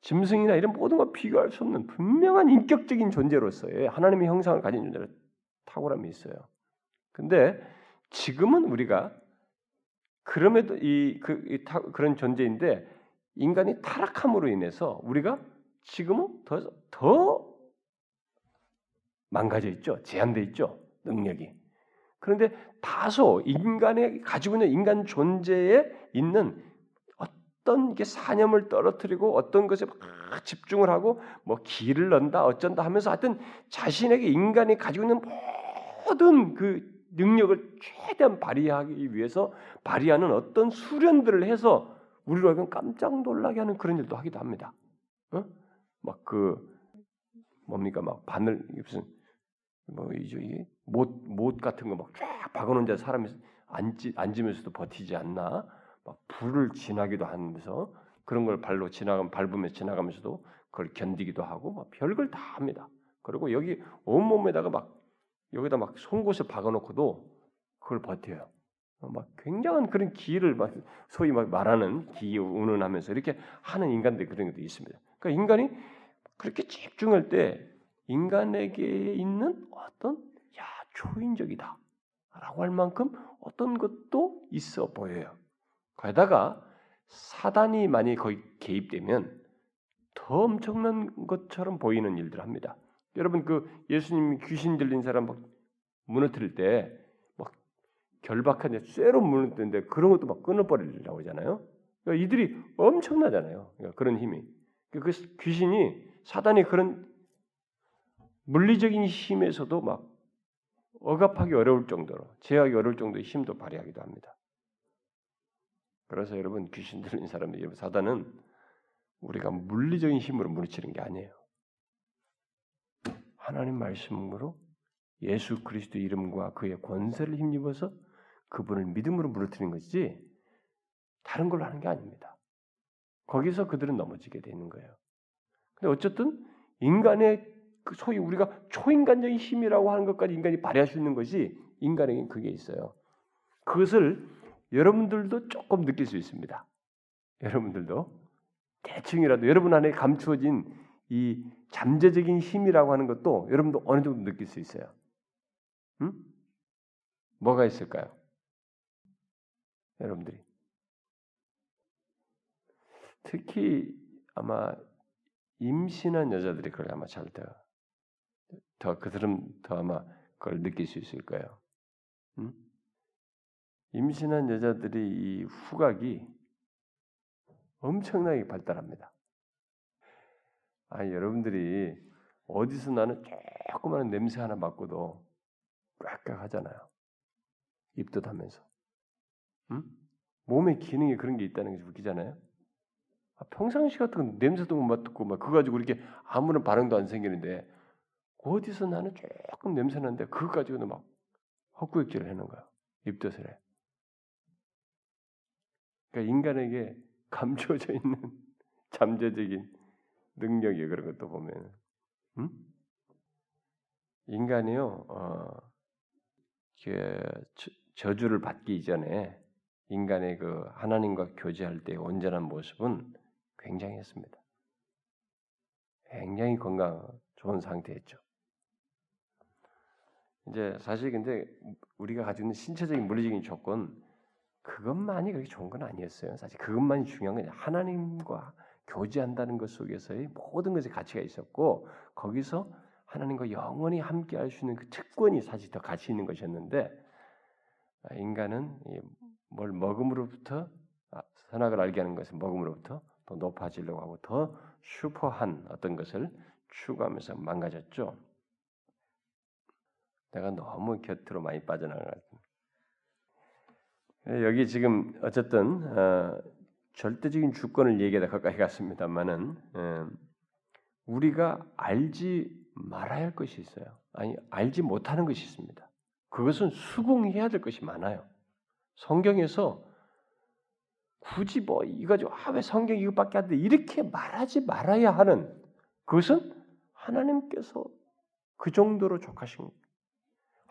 짐승이나 이런 모든 것 비교할 수 없는 분명한 인격적인 존재로서의 하나님의 형상을 가진 존재로 탁월함이 있어요. 근데 지금은 우리가 그럼에도 이, 그, 이 타, 그런 존재인데 인간이 타락함으로 인해서 우리가 지금은 더, 더 망가져 있죠. 제한돼 있죠. 능력이. 그런데 다소 인간의 가지고 있는 인간 존재에 있는 어떤 게 사념을 떨어뜨리고 어떤 것에 막 집중을 하고 뭐 기를 넣는다 어쩐다 하면서 하여튼 자신에게 인간이 가지고 있는 모든 그 능력을 최대한 발휘하기 위해서 발휘하는 어떤 수련들을 해서 우리로 하여금 깜짝 놀라게 하는 그런 일도 하기도 합니다. 어? 막그 뭡니까 막 바늘 무슨 뭐 이제 이게 못 못 같은 거 막 쫙 박아놓은 자 사람이 앉지 앉으면서도 버티지 않나? 막 불을 지나기도 하면서 그런 걸 발로 지나가 밟으면서 지나가면서도 그걸 견디기도 하고 막 별걸 다 합니다. 그리고 여기 온몸에다가 막 여기다 막 송곳을 박아놓고도 그걸 버텨요. 막 굉장한 그런 기를 막 소위 막 말하는 기 운운하면서 이렇게 하는 인간들 그런 것도 있습니다. 그러니까 인간이 그렇게 집중할 때 인간에게 있는 어떤 야 초인적이다 라고 할 만큼 어떤 것도 있어 보여요. 게다가 사단이 많이 거의 개입되면 더 엄청난 것처럼 보이는 일들 합니다. 여러분 그 예수님 귀신 들린 사람 막 무너뜨릴 때 막 결박한 쇠로 무너뜨는데 그런 것도 막 끊어버리려고 하잖아요. 그러니까 이들이 엄청나잖아요. 그러니까 그런 힘이 그 귀신이 사단이 그런 물리적인 힘에서도 막 억압하기 어려울 정도로 제하기 어려울 정도의 힘도 발휘하기도 합니다. 그래서 여러분 귀신 들린 사람들 여러분 사단은 우리가 물리적인 힘으로 무너치는 게 아니에요. 하나님 말씀으로 예수 그리스도 이름과 그의 권세를 힘입어서 그분을 믿음으로 무너뜨리는 것이지 다른 걸로 하는 게 아닙니다. 거기서 그들은 넘어지게 되는 거예요. 근데 어쨌든 인간의 그 소위 우리가 초인간적인 힘이라고 하는 것까지 인간이 발휘할 수 있는 것이 인간에게 그게 있어요. 그것을 여러분들도 조금 느낄 수 있습니다. 여러분들도 대충이라도 여러분 안에 감추어진 이 잠재적인 힘이라고 하는 것도 여러분도 어느 정도 느낄 수 있어요. 응? 뭐가 있을까요? 여러분들이 특히 아마 임신한 여자들이 그걸 아마 잘 더, 더 그들은 더 아마 그걸 느낄 수 있을 거예요. 응? 임신한 여자들이 이 후각이 엄청나게 발달합니다. 아, 여러분들이 어디서 나는 조그마한 냄새 하나 맡고도 꽉꽉 하잖아요. 입덧하면서. 응? 몸의 기능에 그런 게 있다는 게 웃기잖아요. 아, 평상시 같은 냄새도 못 맡고 막 그거 가지고 이렇게 아무런 반응도 안 생기는데 어디서 나는 조금 냄새 나는데 그거 가지고도 막 헛구역질을 하는 거야. 입덧을 해. 그러니까 인간에게 감춰져 있는 잠재적인 능력이 그런 것도 보면, 음? 인간이요, 어, 그 저주를 받기 이전에 인간의 그 하나님과 교제할 때 온전한 모습은 굉장했습니다. 굉장히 건강 좋은 상태였죠. 이제 사실 근데 우리가 가지고 있는 신체적인 물리적인 조건 그것만이 그렇게 좋은 건 아니었어요. 사실 그것만이 중요한 건 하나님과 교제한다는 것 속에서의 모든 것의 가치가 있었고 거기서 하나님과 영원히 함께 할 수 있는 그 특권이 사실 더 가치 있는 것이었는데 아, 인간은 뭘 먹음으로부터 아, 선악을 알게 하는 것은 먹음으로부터 더 높아지려고 하고 더 슈퍼한 어떤 것을 추구하면서 망가졌죠. 내가 너무 곁으로 많이 빠져나가고 여기 지금 어쨌든 어, 절대적인 주권을 얘기하다 가까이 갔습니다만은 어, 우리가 알지 말아야 할 것이 있어요. 아니 알지 못하는 것이 있습니다. 그것은 수긍해야 될 것이 많아요. 성경에서 굳이 뭐 이거 아왜 성경 이것밖에 안 돼? 이렇게 말하지 말아야 하는 그것은 하나님께서 그 정도로 족하신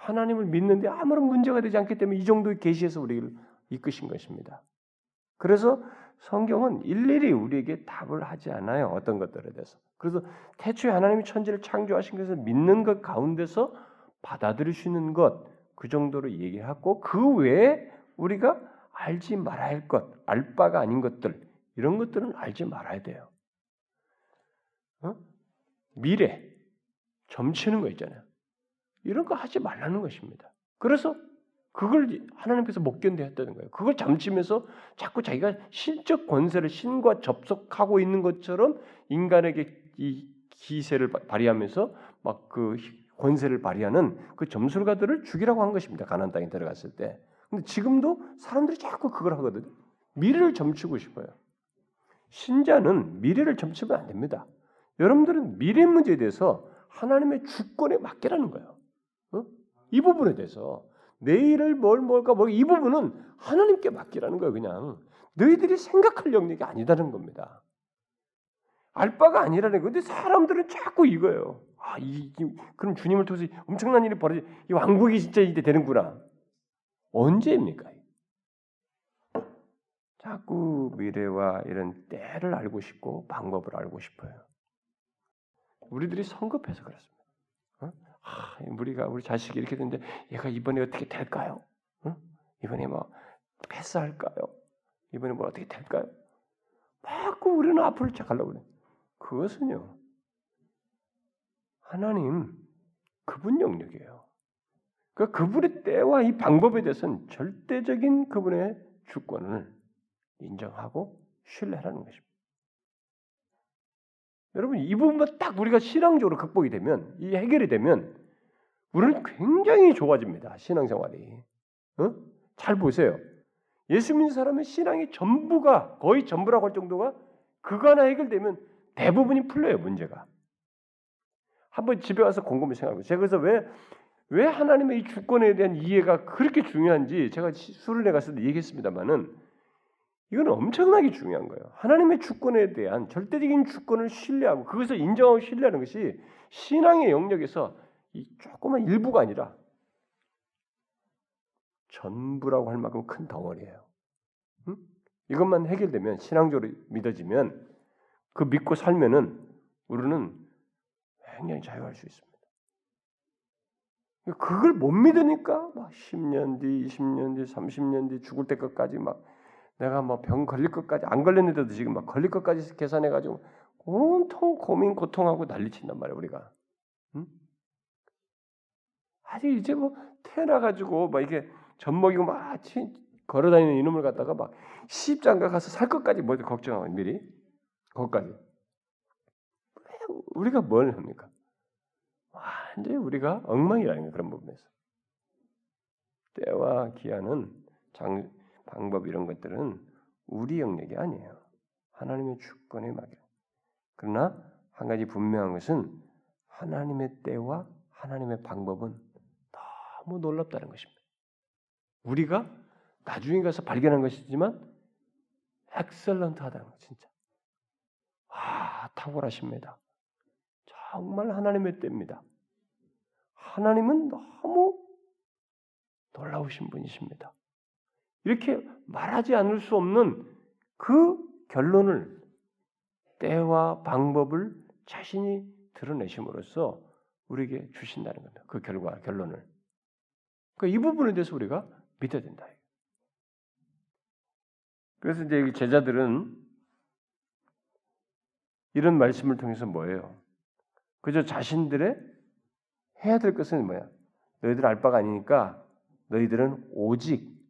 하나님을 믿는데 아무런 문제가 되지 않기 때문에 이 정도의 계시에서 우리를 이끄신 것입니다. 그래서 성경은 일일이 우리에게 답을 하지 않아요. 어떤 것들에 대해서. 그래서 태초에 하나님이 천지를 창조하신 것을 믿는 것 가운데서 있는 것, 그 정도로 얘기하고 그 외에 우리가 알지 말아야 할 것, 알 바가 아닌 것들, 이런 것들은 알지 말아야 돼요. 어? 미래, 점치는 거 있잖아요. 이런 거 하지 말라는 것입니다. 그래서 그걸 하나님께서 못 견뎌했다는 거예요. 그걸 잠치면서 자꾸 자기가 신적 권세를 신과 접속하고 있는 것처럼 인간에게 이 기세를 발휘하면서 막 그 권세를 발휘하는 그 점술가들을 죽이라고 한 것입니다. 가나안 땅에 들어갔을 때. 근데 지금도 사람들이 자꾸 그걸 하거든요. 미래를 점치고 싶어요. 신자는 미래를 점치면 안 됩니다. 여러분들은 미래 문제에 대해서 하나님의 주권에 맡기라는 거예요. 어? 이 부분에 대해서 내일을 뭘 뭘까 뭘 이 부분은 하나님께 맡기라는 거예요. 그냥 너희들이 생각할 영역이 아니다는 겁니다. 알 바가 아니라는 건데 사람들은 자꾸 이거예요. 아, 이, 이 그럼 주님을 통해서 엄청난 일이 벌어지. 이 왕국이 진짜 이제 되는구나. 언제입니까? 자꾸 미래와 이런 때를 알고 싶고 방법을 알고 싶어요. 우리들이 성급해서 그렇습니다. 어? 아, 우리가 우리 자식이 이렇게 됐는데 얘가 이번에 어떻게 될까요? 어? 이번에 뭐 패스할까요? 이번에 뭐 어떻게 될까요? 자꾸 우리는 앞으로 착하려고 그래. 그것은요. 하나님 그분 영역이에요. 그러니까 그분의 때와 이 방법에 대해서는 절대적인 그분의 주권을 인정하고 신뢰하는 것입니다. 여러분 이 부분만 딱 우리가 신앙적으로 극복이 되면 이 해결이 되면 우리는 굉장히 좋아집니다. 신앙생활이. 어? 잘 보세요. 예수 믿는 사람의 신앙의 전부가 거의 전부라고 할 정도가 그거 하나 해결되면 대부분이 풀려요 문제가. 한번 집에 와서 곰곰이 생각하고 제가 그래서 왜 왜 하나님의 이 주권에 대한 이해가 그렇게 중요한지 제가 수련회 갔을 때 얘기했습니다만은 이건 엄청나게 중요한 거예요. 하나님의 주권에 대한 절대적인 주권을 신뢰하고 그것을 인정하고 신뢰하는 것이 신앙의 영역에서 이 조그만 일부가 아니라 전부라고 할 만큼 큰 덩어리예요. 응? 이것만 해결되면 신앙적으로 믿어지면 그 믿고 살면은 우리는 굉장히 자유할 수 있습니다. 그걸 못 믿으니까 막 10년 뒤, 20년 뒤, 30년 뒤 죽을 때까지 막 내가 뭐 병 걸릴 것까지 안 걸렸는데도 지금 막 걸릴 것까지 계산해 가지고 온통 고민 고통하고 난리친단 말이야 우리가. 응? 아직 이제 뭐 태어나 가지고 막 이게 젖먹이고 막 걸어다니는 이놈을 갖다가 막 시집장가 가서 살 것까지 뭐 걱정하고 미리 거기까지. 우리가 뭘 합니까? 완전히 우리가 엉망이라는. 그런 부분에서. 때와 기한은 장, 방법 이런 것들은 우리 영역이 아니에요. 하나님의 주권의 막이 그러나 한 가지 분명한 것은 하나님의 때와 하나님의 방법은 너무 놀랍다는 것입니다. 우리가 나중에 가서 발견한 것이지만 엑셀런트하다는 거 진짜. 아 탁월하십니다. 정말 하나님의 때입니다. 하나님은 너무 놀라우신 분이십니다. 이렇게 말하지 않을 수 없는 그 결론을 때와 방법을 자신이 드러내심으로써 우리에게 주신다는 겁니다. 그 결과 결론을. 그러니까 이 부분에 대해서 우리가 믿어야 된다. 그래서 이제 제자들은 이런 말씀을 통해서 뭐예요? 그저 자신들의 해야 될 것은 뭐야? 너희들 알 바가 아니니까 너희들은 오직 응?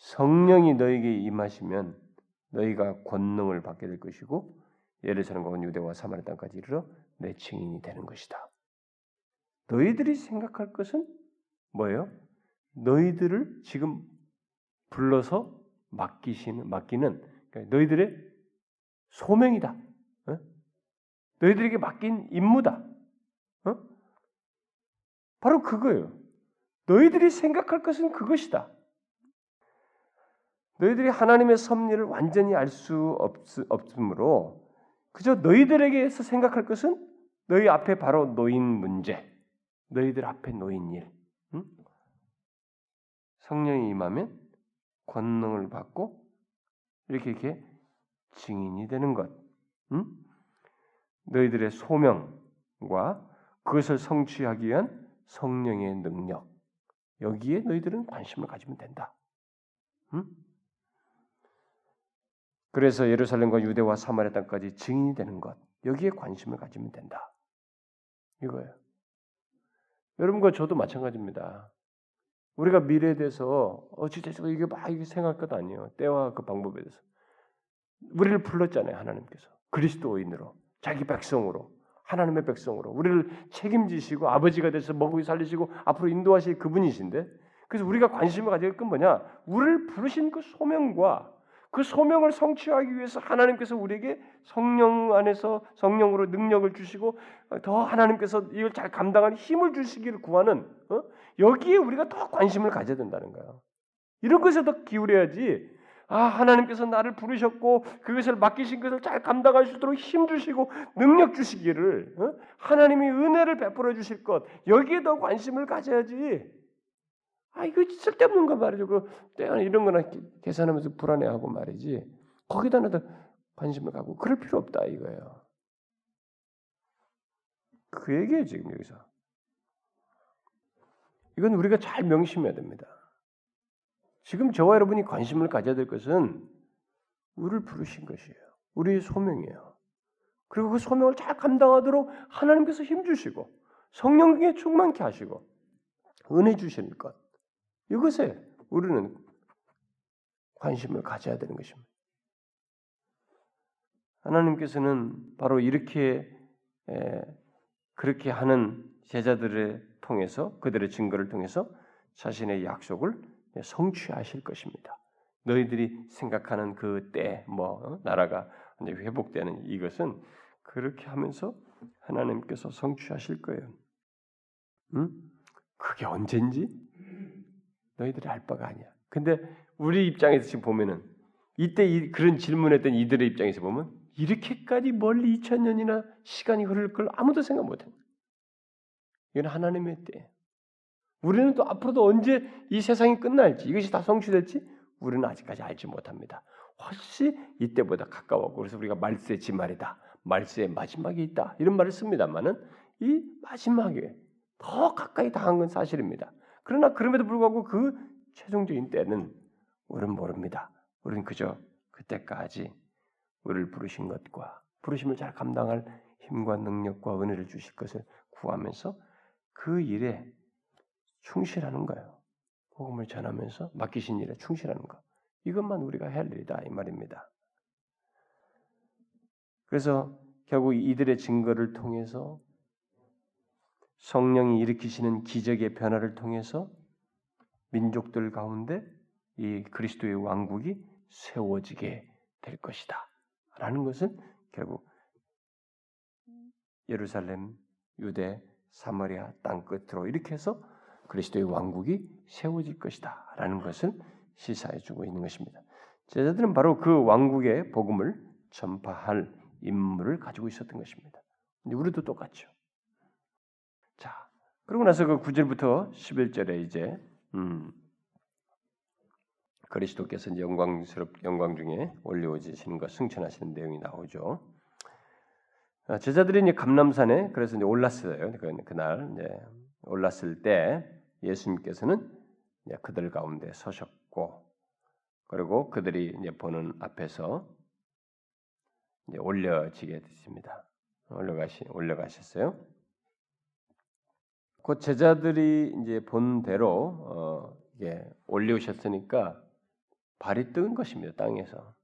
성령이 너에게 임하시면 너희가 권능을 받게 될 것이고 예루살렘과 온 유대와 사마리 땅까지 이르러 내 증인이 되는 것이다. 너희들이 생각할 것은 뭐예요? 너희들을 지금 불러서 맡기시는 맡기는 그러니까 너희들의 소명이다. 어? 너희들에게 맡긴 임무다. 어? 바로 그거예요. 너희들이 생각할 것은 그것이다. 너희들이 하나님의 섭리를 완전히 알 수 없으므로 그저 너희들에게서 생각할 것은 너희 앞에 바로 놓인 문제, 너희들 앞에 놓인 일. 응? 성령이 임하면 권능을 받고 이렇게 이렇게 증인이 되는 것. 응? 너희들의 소명과 그것을 성취하기 위한 성령의 능력. 여기에 너희들은 관심을 가지면 된다. 응? 그래서 예루살렘과 유대와 사마리아 땅까지 증인이 되는 것. 여기에 관심을 가지면 된다. 이거예요. 여러분과 저도 마찬가지입니다. 우리가 미래에 대해서 어찌됐어 이게 막 생각할 것 아니에요. 때와 그 방법에 대해서. 우리를 불렀잖아요, 하나님께서. 그리스도인으로, 자기 백성으로, 하나님의 백성으로 우리를 책임지시고 아버지가 돼서 먹이 살리시고 앞으로 인도하실 그분이신데 그래서 우리가 관심을 가질 건 뭐냐? 우리를 부르신 그 소명과 그 소명을 성취하기 위해서 하나님께서 우리에게 성령 안에서 성령으로 능력을 주시고 더 하나님께서 이걸 잘 감당할 힘을 주시기를 구하는 어? 여기에 우리가 더 관심을 가져야 된다는 거예요. 이런 것에 더 기울여야지. 아 하나님께서 나를 부르셨고 그것을 맡기신 것을 잘 감당할 수 있도록 힘 주시고 능력 주시기를 어? 하나님이 은혜를 베풀어 주실 것 여기에 더 관심을 가져야지. 아 이거 쓸데없는 거 말이죠. 그 이런 거나 계산하면서 불안해하고 말이지. 거기다 나도 관심을 갖고 그럴 필요 없다 이거예요. 그 얘기예요 지금 여기서. 이건 우리가 잘 명심해야 됩니다. 지금 저와 여러분이 관심을 가져야 될 것은 우리를 부르신 것이에요. 우리의 소명이에요. 그리고 그 소명을 잘 감당하도록 하나님께서 힘 주시고 성령에 충만케 하시고 은혜 주실 것. 이것에 우리는 관심을 가져야 되는 것입니다. 하나님께서는 바로 이렇게 그렇게 하는 제자들을 통해서 그들의 증거를 통해서 자신의 약속을 성취하실 것입니다. 너희들이 생각하는 그 때, 뭐 어? 나라가 이제 회복되는 이것은 그렇게 하면서 하나님께서 성취하실 거예요. 응? 그게 언젠지 너희들이 알 바가 아니야. 근데 우리 입장에서 지금 보면은 이때 이, 그런 질문했던 이들의 입장에서 보면 이렇게까지 멀리 2000년이나 시간이 흐를 걸 아무도 생각 못 해. 이건 하나님의 때. 우리는 또 앞으로도 언제 이 세상이 끝날지 이것이 다 성취될지 우리는 아직까지 알지 못합니다. 훨씬 이때보다 가까웠고 그래서 우리가 말세 지말이다. 말세의 마지막이 있다 이런 말을 씁니다만은 이 마지막에 더 가까이 당한 건 사실입니다. 그러나 그럼에도 불구하고 그 최종적인 때는 우리는 모릅니다. 우리는 그저 그때까지 우리를 부르신 것과 부르심을 잘 감당할 힘과 능력과 은혜를 주실 것을 구하면서 그 일에 충실하는 거예요. 복음을 전하면서 맡기신 일에 충실하는 것. 이것만 우리가 할 일이다 이 말입니다. 그래서 결국 이들의 증거를 통해서 성령이 일으키시는 기적의 변화를 통해서 민족들 가운데 이 그리스도의 왕국이 세워지게 될 것이다. 라는 것은 결국 예루살렘, 유대, 사마리아 땅 끝으로 이렇게 해서 그리스도의 왕국이 세워질 것이다. 라는 것을 시사해 주고 있는 것입니다. 제자들은 바로 그 왕국의 복음을 전파할 임무를 가지고 있었던 것입니다. 우리도 똑같죠. 자, 그러고 나서 그 9절부터 11절에 이제 음, 그리스도께서 영광스럽 영광 중에 올려오시는 것 승천하시는 내용이 나오죠. 아, 제자들이 이제 감남산에 그래서 이제 올랐어요. 그, 그날 이제 올랐을 때 예수님께서는 이제 그들 가운데 서셨고 그리고 그들이 이제 보는 앞에서 이제 올려지게 됐습니다. 올려가시 올려가셨어요. 그 제자들이 이제 본 대로 어, 예, 올려오셨으니까 발이 뜨은 것입니다. 땅에서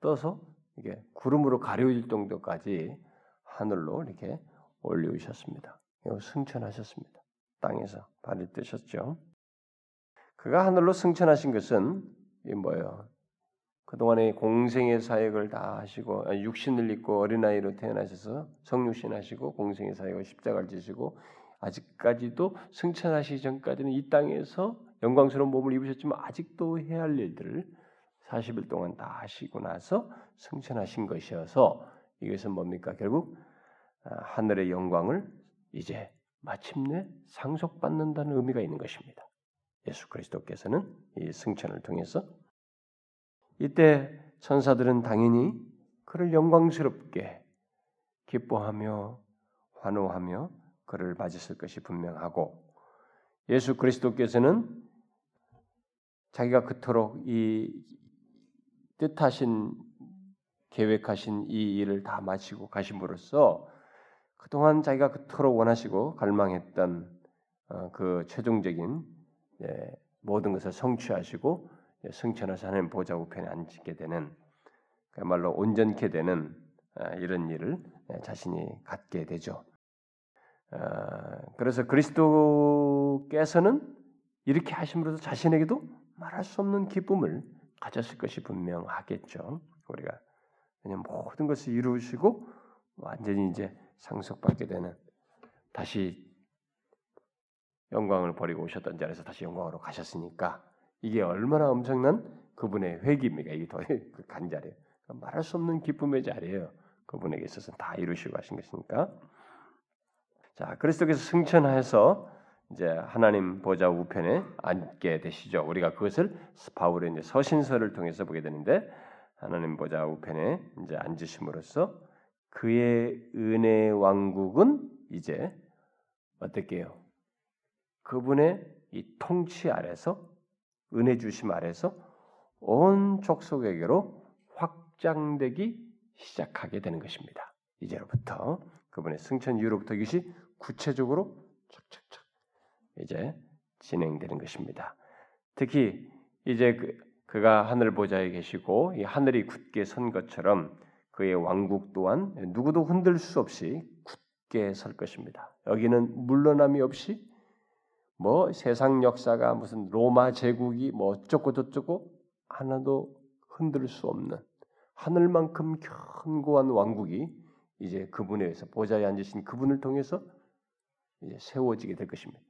떠서 이게 구름으로 가려질 정도까지 하늘로 이렇게 올려오셨습니다. 승천하셨습니다. 땅에서 발이 뜨셨죠. 그가 하늘로 승천하신 것은 이 뭐예요? 그동안의 공생의 사역을 다 하시고 육신을 입고 어린아이로 태어나셔서 성육신 하시고 공생의 사역을 십자가를 지시고 아직까지도 승천하시기 전까지는 이 땅에서 영광스러운 몸을 입으셨지만 아직도 해야 할 일들을 40일 동안 다 하시고 나서 승천하신 것이어서 이것은 뭡니까? 결국 아, 하늘의 영광을 이제 마침내 상속받는다는 의미가 있는 것입니다. 예수 그리스도께서는 이 승천을 통해서 이때 천사들은 당연히 그를 영광스럽게 기뻐하며 환호하며 그를 맞으실 것이 분명하고 예수 그리스도께서는 자기가 그토록 이 뜻하신 계획하신 이 일을 다 마치고 가심으로써 그동안 자기가 그토록 원하시고 갈망했던 어, 그 최종적인 모든 것을 성취하시고 승천하사 하나님 보좌 우편에 앉게 되는 그야말로 온전케 되는 아, 이런 일을 자신이 갖게 되죠. 아, 그래서 그리스도께서는 이렇게 하심으로써 자신에게도 말할 수 없는 기쁨을 가졌을 것이 분명하겠죠. 우리가 왜냐하면 모든 것을 이루시고 완전히 이제 상속받게 되는 다시 영광을 버리고 오셨던 자리에서 다시 영광으로 가셨으니까 이게 얼마나 엄청난 그분의 회기입니까? 이게 더 간 자리예요. 말할 수 없는 기쁨의 자리예요. 그분에게 있어서 다 이루시고 하신 것이니까. 자, 그리스도께서 승천해서 이제 하나님 보좌 우편에 앉게 되시죠. 우리가 그것을 바울의 이제 서신서를 통해서 보게 되는데 하나님 보좌 우편에 이제 앉으심으로써 그의 은혜 왕국은 이제 어떻게 해요? 그분의 이 통치 아래서 은혜 주심 아래서 온 족속에게로 확장되기 시작하게 되는 것입니다. 이제로부터 그분의 승천 이후로부터 이것이 구체적으로 착착착 이제 진행되는 것입니다. 특히 이제 그, 그가 하늘 보좌에 계시고 이 하늘이 굳게 선 것처럼 그의 왕국 또한 누구도 흔들 수 없이 굳게 설 것입니다. 여기는 물러남이 없이 뭐 세상 역사가 무슨 로마 제국이 뭐 어쩌고 저쩌고 하나도 흔들 수 없는 하늘만큼 견고한 왕국이 이제 그분에 의해서 보좌에 앉으신 그분을 통해서 이제 세워지게 될 것입니다.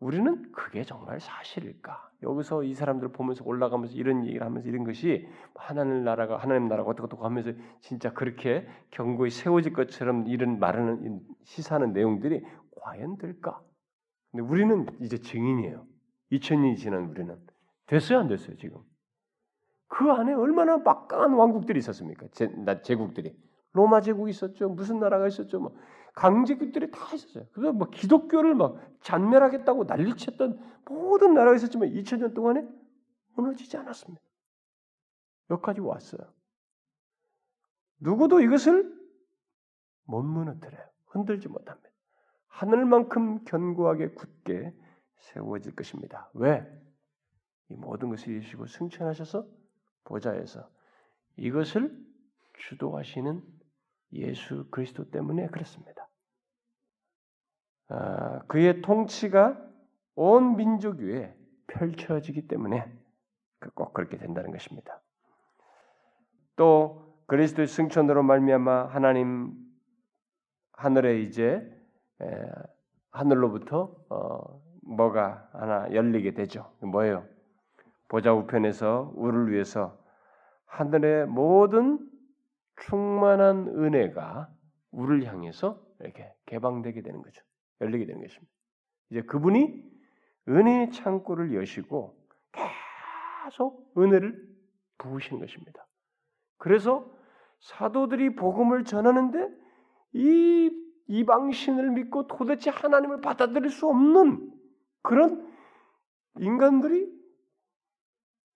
우리는 그게 정말 사실일까? 여기서 이 사람들을 보면서 올라가면서 이런 얘기를 하면서 이런 것이 하나님 나라가 하나님 나라가 어떻게 어떻게 하면서 진짜 그렇게 경고히 세워질 것처럼 이런 말하는 시사하는 내용들이 과연 될까? 근데 우리는 이제 증인이에요. 2000년이 지난 우리는 됐어요 안 됐어요 지금? 그 안에 얼마나 막강한 왕국들이 있었습니까? 제, 제국들이 로마 제국이 있었죠. 무슨 나라가 있었죠. 뭐 강제국들이 다 있었어요. 그래서 뭐 기독교를 막 잔멸하겠다고 난리쳤던 모든 나라가 있었지만 2000년 동안에 무너지지 않았습니다. 여기까지 왔어요. 누구도 이것을 못 무너뜨려요. 흔들지 못합니다. 하늘만큼 견고하게 굳게 세워질 것입니다. 왜? 이 모든 것을 이루시고 승천하셔서 보좌에서 이것을 주도하시는 예수 그리스도 때문에 그렇습니다. 아, 그의 통치가 온 민족 위에 펼쳐지기 때문에 그꼭 그렇게 된다는 것입니다. 또 그리스도의 승천으로 말미암아 하나님 하늘에 이제 에, 하늘로부터 어, 뭐가 하나 열리게 되죠. 뭐예요? 보좌 우편에서 우리를 위해서 하늘의 모든 충만한 은혜가 우리를 향해서 이렇게 개방되게 되는 거죠. 열리게 되는 것입니다. 이제 그분이 은혜의 창고를 여시고 계속 은혜를 부으시는 것입니다. 그래서 사도들이 복음을 전하는데 이 이방신을 믿고 도대체 하나님을 받아들일 수 없는 그런 인간들이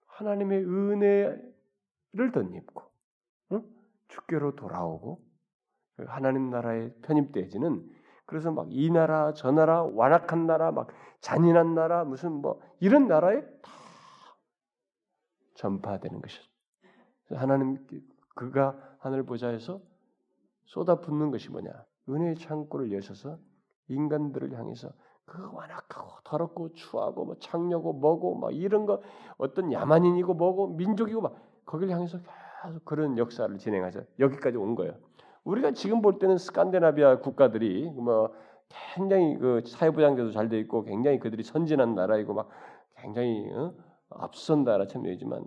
하나님의 은혜를 덧입고 응? 주께로 돌아오고 하나님 나라에 편입되지는 그래서 막 이 나라 저 나라 완악한 나라 막 잔인한 나라 무슨 뭐 이런 나라에 다 전파되는 것이죠. 하나님 그가 하늘 보좌에서 쏟아붓는 것이 뭐냐? 은혜의 창고를 여셔서 인간들을 향해서 그 완악하고 더럽고 추하고 뭐 창녀고 뭐고 막 이런 거 어떤 야만인이고 뭐고 민족이고 막 거기를 향해서 계속 그런 역사를 진행하셔 여기까지 온 거예요. 우리가 지금 볼 때는 스칸디나비아 국가들이 뭐 굉장히 그 사회부장제도 잘 돼 있고 굉장히 그들이 선진한 나라이고 막 굉장히 어? 앞선 나라처럼 여기지만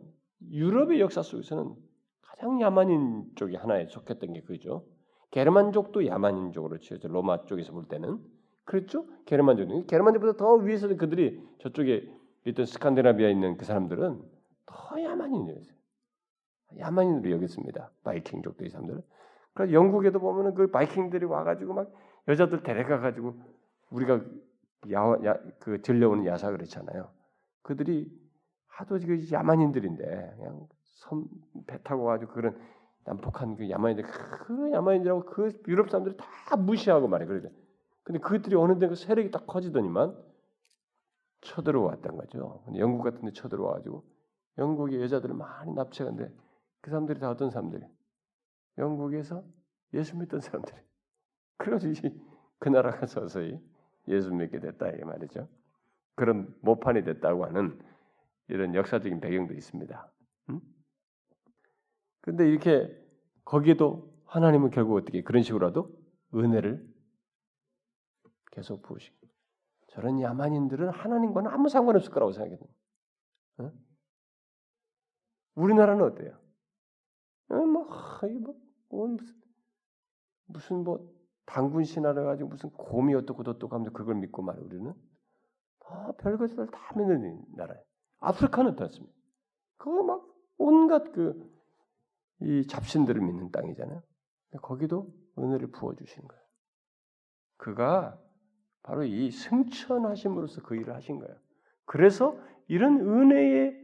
유럽의 역사 속에서는 가장 야만인 쪽이 하나에 속했던 게 그죠. 게르만족도 야만인족으로 치어져 로마 쪽에서 볼 때는 그렇죠. 게르만족 게르만족보다 더 위에서는 그들이 저쪽에 있던 스칸디나비아에 있는 그 사람들은 더 야만인이었어요. 야만인으로 여겼습니다. 바이킹족도 이 사람들은. 그래서 영국에도 보면은 그 바이킹들이 와가지고 막 여자들 데려가가지고 우리가 야, 야, 그 들려오는 야사 그렇잖아요. 그들이 하도 그 야만인들인데 그냥 섬 배 타고 가지고 그런 난폭한 그 야만인들 그 야만인들하고 그 유럽 사람들이 다 무시하고 말이야 그러죠. 근데 그들이 어느 데그 세력이 딱 커지더니만 쳐들어왔던 거죠. 영국 같은 데 쳐들어와 가지고 영국의 여자들을 많이 납치하는데 그 사람들이 다 어떤 사람들이 영국에서 예수 믿던 사람들이 그래가지고 그 나라가 서서히 예수 믿게 됐다 이 말이죠. 그런 모판이 됐다고 하는 이런 역사적인 배경도 있습니다. 음? 근데 이렇게 거기에도 하나님은 결국 어떻게 그런 식으로라도 은혜를 계속 부으시고 저런 야만인들은 하나님과는 아무 상관없을 거라고 생각해요. 어? 우리나라는 어때요? 어, 뭐, 뭐, 뭐 무슨 무슨 뭐 당군 신화를 가지고 무슨 곰이 어떻고 어떻고 하면서 그걸 믿고 말해 우리는 다 별것을 다 믿는 나라예요. 아프리카는 어떻습니까? 그거 막 온갖 그 이 잡신들을 믿는 땅이잖아요. 거기도 은혜를 부어 주신 거예요. 그가 바로 이 승천하심으로써 그 일을 하신 거예요. 그래서 이런 은혜의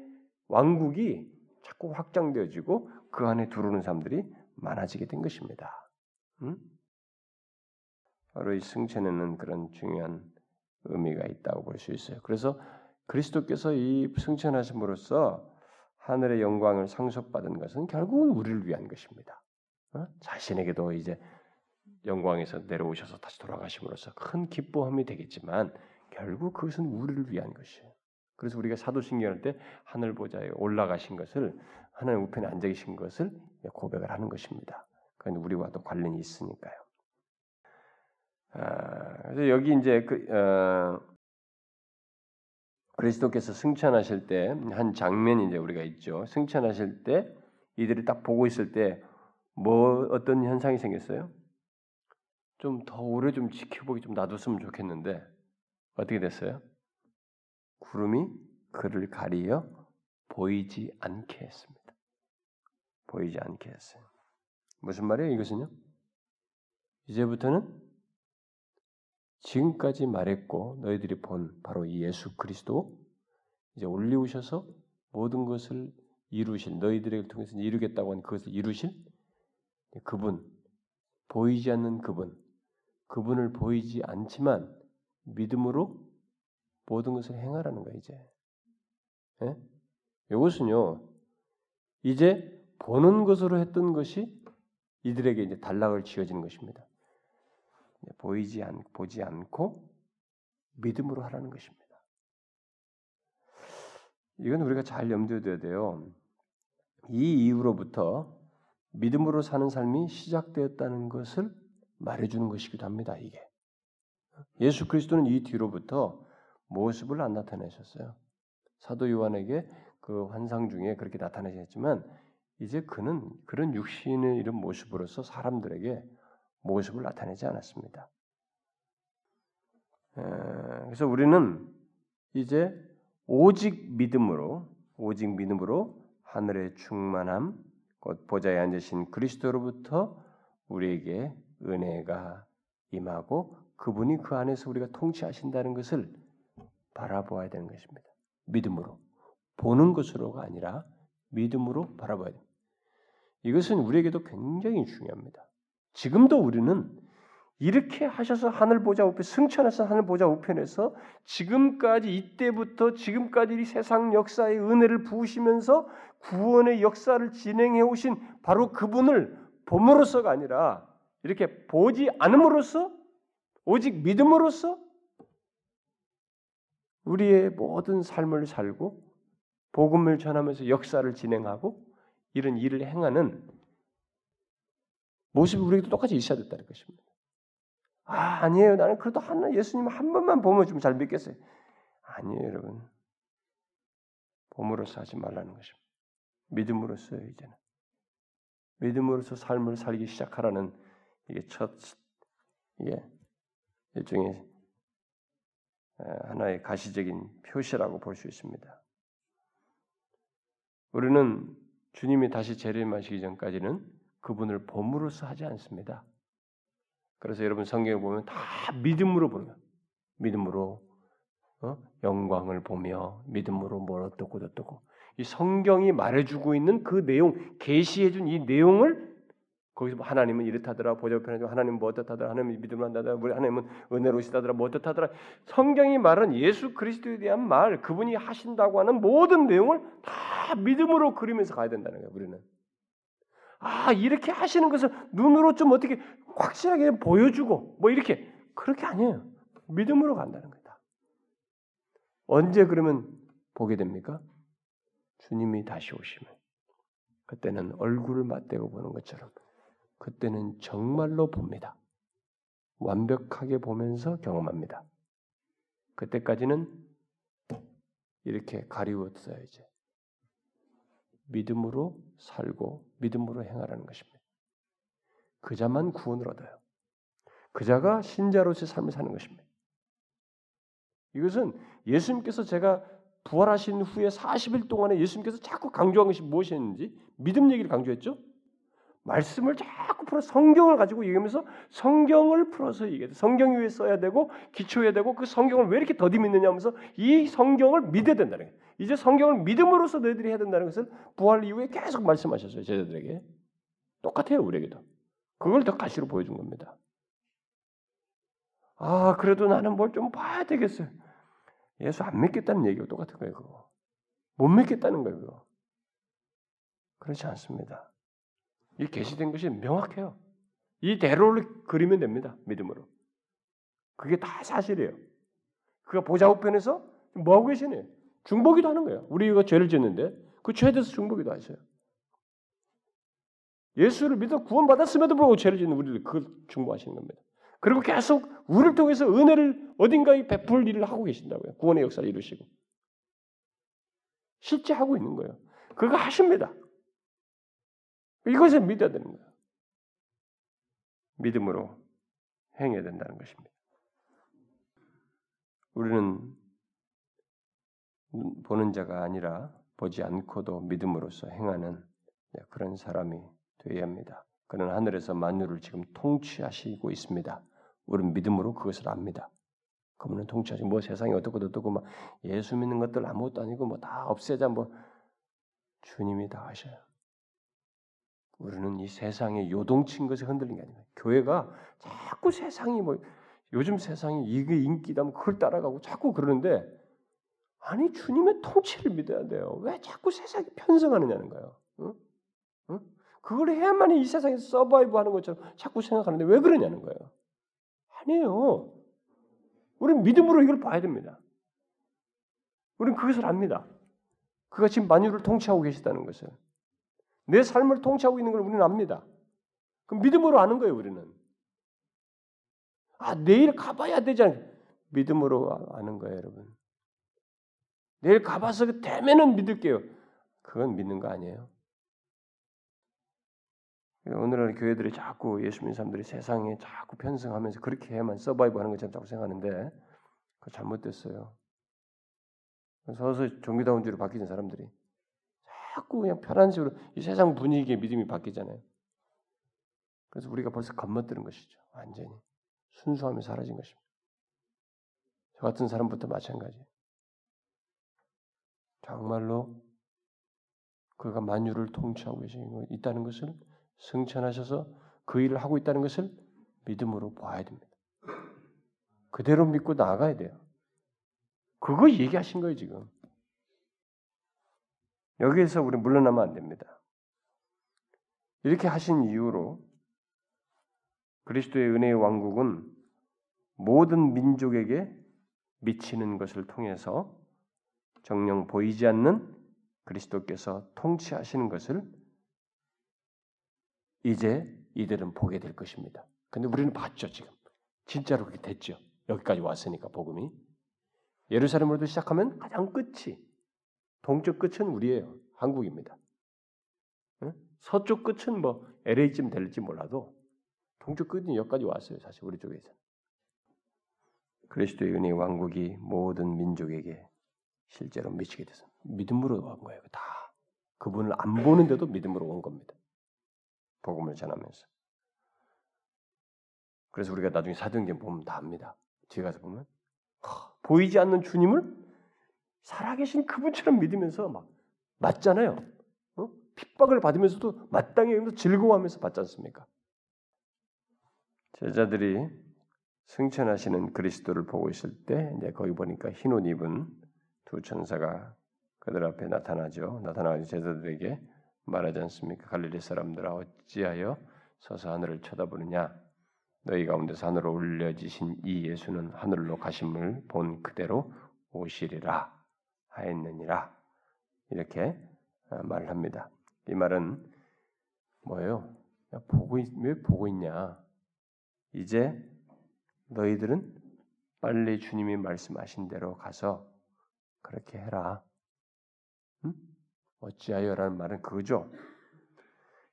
왕국이 자꾸 확장되어지고 그 안에 들어오는 사람들이 많아지게 된 것입니다. 음? 바로 이 승천에는 그런 중요한 의미가 있다고 볼 수 있어요. 그래서 그리스도께서 이 승천하심으로써 하늘의 영광을 상속받은 것은 결국은 우리를 위한 것입니다. 어? 자신에게도 이제 영광에서 내려오셔서 다시 돌아가심으로써 큰 기뻐함이 되겠지만 결국 그것은 우리를 위한 것이에요. 그래서 우리가 사도신경할 때 하늘 보좌에 올라가신 것을 하나님 우편에 앉아 계신 것을 고백을 하는 것입니다. 그건 우리와도 관련이 있으니까요. 아, 그래서 여기 이제 그, 어, 그리스도께서 승천하실 때 한 장면이 이제 우리가 있죠. 승천하실 때 이들이 딱 보고 있을 때 뭐 어떤 현상이 생겼어요? 좀 더 오래 좀 지켜보기 좀 놔뒀으면 좋겠는데 어떻게 됐어요? 구름이 그를 가리어 보이지 않게 했습니다. 보이지 않게 했어요. 무슨 말이에요? 이것은요? 이제부터는 지금까지 말했고 너희들이 본 바로 이 예수 그리스도 이제 올리우셔서 모든 것을 이루실 너희들을 통해서 이루겠다고 한 그것을 이루실 그분 보이지 않는 그분 그분을 보이지 않지만 믿음으로 모든 것을 행하라는 거예요 이제 예? 이것은요 이제 보는 것으로 했던 것이 이들에게 이제 단락을 지어지는 것입니다. 보이지 않 보지 않고 믿음으로 하라는 것입니다. 이건 우리가 잘 염두에 둬야 돼요. 이 이후로부터 믿음으로 사는 삶이 시작되었다는 것을 말해주는 것이기도 합니다. 이게 예수 그리스도는 이 뒤로부터 모습을 안 나타내셨어요. 사도 요한에게 그 환상 중에 그렇게 나타나셨지만 이제 그는 그런 육신의 이런 모습으로서 사람들에게 모습을 나타내지 않았습니다. 그래서 우리는 이제 오직 믿음으로 오직 믿음으로 하늘의 충만함 곧 보좌에 앉으신 그리스도로부터 우리에게 은혜가 임하고 그분이 그 안에서 우리가 통치하신다는 것을 바라보아야 되는 것입니다. 믿음으로 보는 것으로가 아니라 믿음으로 바라봐야 됩니다. 이것은 우리에게도 굉장히 중요합니다. 지금도 우리는 이렇게 하셔서 하늘 보좌 우편 승천하셔 하늘 보좌 우편에서 지금까지 이때부터 지금까지 이 세상 역사의 은혜를 부으시면서 구원의 역사를 진행해 오신 바로 그분을 봄으로서가 아니라 이렇게 보지 않음으로써 오직 믿음으로써 우리의 모든 삶을 살고 복음을 전하면서 역사를 진행하고 이런 일을 행하는 모습이 우리에게도 똑같이 있어야 된다는 것입니다. 아, 아니에요. 나는 그래도 하나 예수님 한 번만 보면 좀 잘 믿겠어요. 아니에요, 여러분. 봄으로서 하지 말라는 것입니다. 믿음으로써요, 이제는. 믿음으로서 삶을 살기 시작하라는 이게 첫 이게 일종의 하나의 가시적인 표시라고 볼 수 있습니다. 우리는 주님이 다시 재림하시기 전까지는 그분을 봄으로써 하지 않습니다. 그래서 여러분 성경에 보면 다 믿음으로 거예요. 믿음으로 어? 영광을 보며 믿음으로 뭘 어떻고 어떻고 이 성경이 말해주고 있는 그 내용 계시해준 이 내용을 거기서 뭐 하나님은 이렇다더라 보좌편에 하나님은 뭐 어떻다더라 하나님은 믿음을 한다더라 하나님은 은혜로우시다더라 뭐 어떻다더라. 성경이 말한 예수 그리스도에 대한 말 그분이 하신다고 하는 모든 내용을 다 믿음으로 그리면서 가야 된다는 거예요 우리는. 아 이렇게 하시는 것을 눈으로 좀 어떻게 확실하게 보여주고 뭐 이렇게. 그렇게 아니에요. 믿음으로 간다는 거다. 언제 그러면 보게 됩니까? 주님이 다시 오시면. 그때는 얼굴을 맞대고 보는 것처럼 그때는 정말로 봅니다. 완벽하게 보면서 경험합니다. 그때까지는 이렇게 가리웠어요, 이제. 믿음으로 살고 믿음으로 행하라는 것입니다. 그자만 구원을 얻어요. 그자가 신자로서의 삶을 사는 것입니다. 이것은 예수님께서 제가 부활하신 후에 40일 동안에 예수님께서 자꾸 강조한 것이 무엇이었는지 믿음 얘기를 강조했죠. 말씀을 자꾸 풀어 성경을 가지고 얘기하면서 성경을 풀어서 얘기해. 성경 위에 써야 되고 기초해야 되고 그 성경을 왜 이렇게 더디 믿느냐 하면서 이 성경을 믿어야 된다는 거예요. 이제 성경을 믿음으로써 너희들이 해야 된다는 것을 부활 이후에 계속 말씀하셨어요. 제자들에게. 똑같아요. 우리에게도. 그걸 더 가시로 보여준 겁니다. 아 그래도 나는 뭘 좀 봐야 되겠어요. 예수 안 믿겠다는 얘기가 똑같은 거예요. 그거. 못 믿겠다는 거예요. 그거. 그렇지 않습니다. 이 계시된 것이 명확해요. 이 대로를 그리면 됩니다. 믿음으로. 그게 다 사실이에요. 그가 보좌 우편에서 뭐 하고 계시네? 중보기도 하는 거예요. 우리가 죄를 짓는데 그 죄에 대해서 중보기도 하셔요. 예수를 믿어 구원받았음에도 불구하고 죄를 짓는 우리들 그걸 중보하시는 겁니다. 그리고 계속 우리를 통해서 은혜를 어딘가에 베풀 일을 하고 계신다고요. 구원의 역사를 이루시고. 실제 하고 있는 거예요. 그거 하십니다. 이것을 믿어야 되는 거예요. 믿음으로 행해야 된다는 것입니다. 우리는 보는 자가 아니라 보지 않고도 믿음으로써 행하는 그런 사람이 되어야 합니다. 그는 하늘에서 만유를 지금 통치하시고 있습니다. 우리는 믿음으로 그것을 압니다. 그분은 통치하시고 뭐 세상이 어떻고 어떻고 막 예수 믿는 것들 아무것도 아니고 뭐 다 없애자 뭐 주님이 다 하셔요. 우리는 이 세상에 요동친 것에 흔들린 게 아니에요. 교회가 자꾸 세상이 뭐 요즘 세상이 이게 인기다 면 그걸 따라가고 자꾸 그러는데 아니 주님의 통치를 믿어야 돼요. 왜 자꾸 세상이 편성하느냐는 거예요. 응? 응? 그걸 해야만 이 세상에서 서바이브 하는 것처럼 자꾸 생각하는데 왜 그러냐는 거예요. 아니에요. 우리는 믿음으로 이걸 봐야 됩니다. 우리는 그것을 압니다. 그가 지금 만유를 통치하고 계시다는 것을. 내 삶을 통치하고 있는 걸 우리는 압니다. 그럼 믿음으로 아는 거예요, 우리는. 아, 내일 가봐야 되잖아요. 믿음으로 아는 거예요, 여러분. 내일 가봐서 되면은 믿을게요. 그건 믿는 거 아니에요. 오늘날 교회들이 자꾸 예수 믿는 사람들이 세상에 자꾸 편승하면서 그렇게 해야만 서바이브 하는 것처럼 자꾸 생각하는데 그거 잘못됐어요. 서서 종교다운 주로 바뀌는 사람들이 자꾸 그냥 편한 식으로 이 세상 분위기에 믿음이 바뀌잖아요. 그래서 우리가 벌써 겁먹드는 것이죠. 완전히 순수함이 사라진 것입니다. 저 같은 사람부터 마찬가지. 정말로 그가 만유를 통치하고 계시는 있다는 것을 승천하셔서 그 일을 하고 있다는 것을 믿음으로 봐야 됩니다. 그대로 믿고 나가야 돼요. 그거 얘기하신 거예요, 지금. 여기에서 우리 물러나면 안 됩니다. 이렇게 하신 이유로 그리스도의 은혜의 왕국은 모든 민족에게 미치는 것을 통해서 정령 보이지 않는 그리스도께서 통치하시는 것을 이제 이들은 보게 될 것입니다. 근데 우리는 봤죠, 지금. 진짜로 그렇게 됐죠. 여기까지 왔으니까 복음이. 예루살렘으로도 시작하면 가장 끝이 동쪽 끝은 우리예요. 한국입니다. 서쪽 끝은 뭐 LA쯤 될지 몰라도 동쪽 끝은 여기까지 왔어요. 사실 우리 쪽에서. 그리스도의 은혜 왕국이 모든 민족에게 실제로 미치게 돼서 믿음으로 온 거예요. 다 그분을 안 보는데도 믿음으로 온 겁니다. 복음을 전하면서. 그래서 우리가 나중에 사도행전 보면 다 압니다. 뒤에 가서 보면 허, 보이지 않는 주님을 살아계신 그분처럼 믿으면서 막 맞잖아요. 어? 핍박을 받으면서도 마땅히 즐거워하면서 받지 않습니까? 제자들이 승천하시는 그리스도를 보고 있을 때 이제 거기 보니까 흰 옷 입은 두 천사가 그들 앞에 나타나죠. 나타나서 제자들에게 말하지 않습니까? 갈릴리 사람들아 어찌하여 서서 하늘을 쳐다보느냐? 너희 가운데서 하늘로 올려지신 이 예수는 하늘로 가심을 본 그대로 오시리라 하였느니라 이렇게 어, 말을 합니다. 이 말은 뭐예요? 보고 있, 왜 보고 있냐? 이제 너희들은 빨리 주님이 말씀하신 대로 가서 그렇게 해라. 응? 어찌하여라는 말은 그거죠.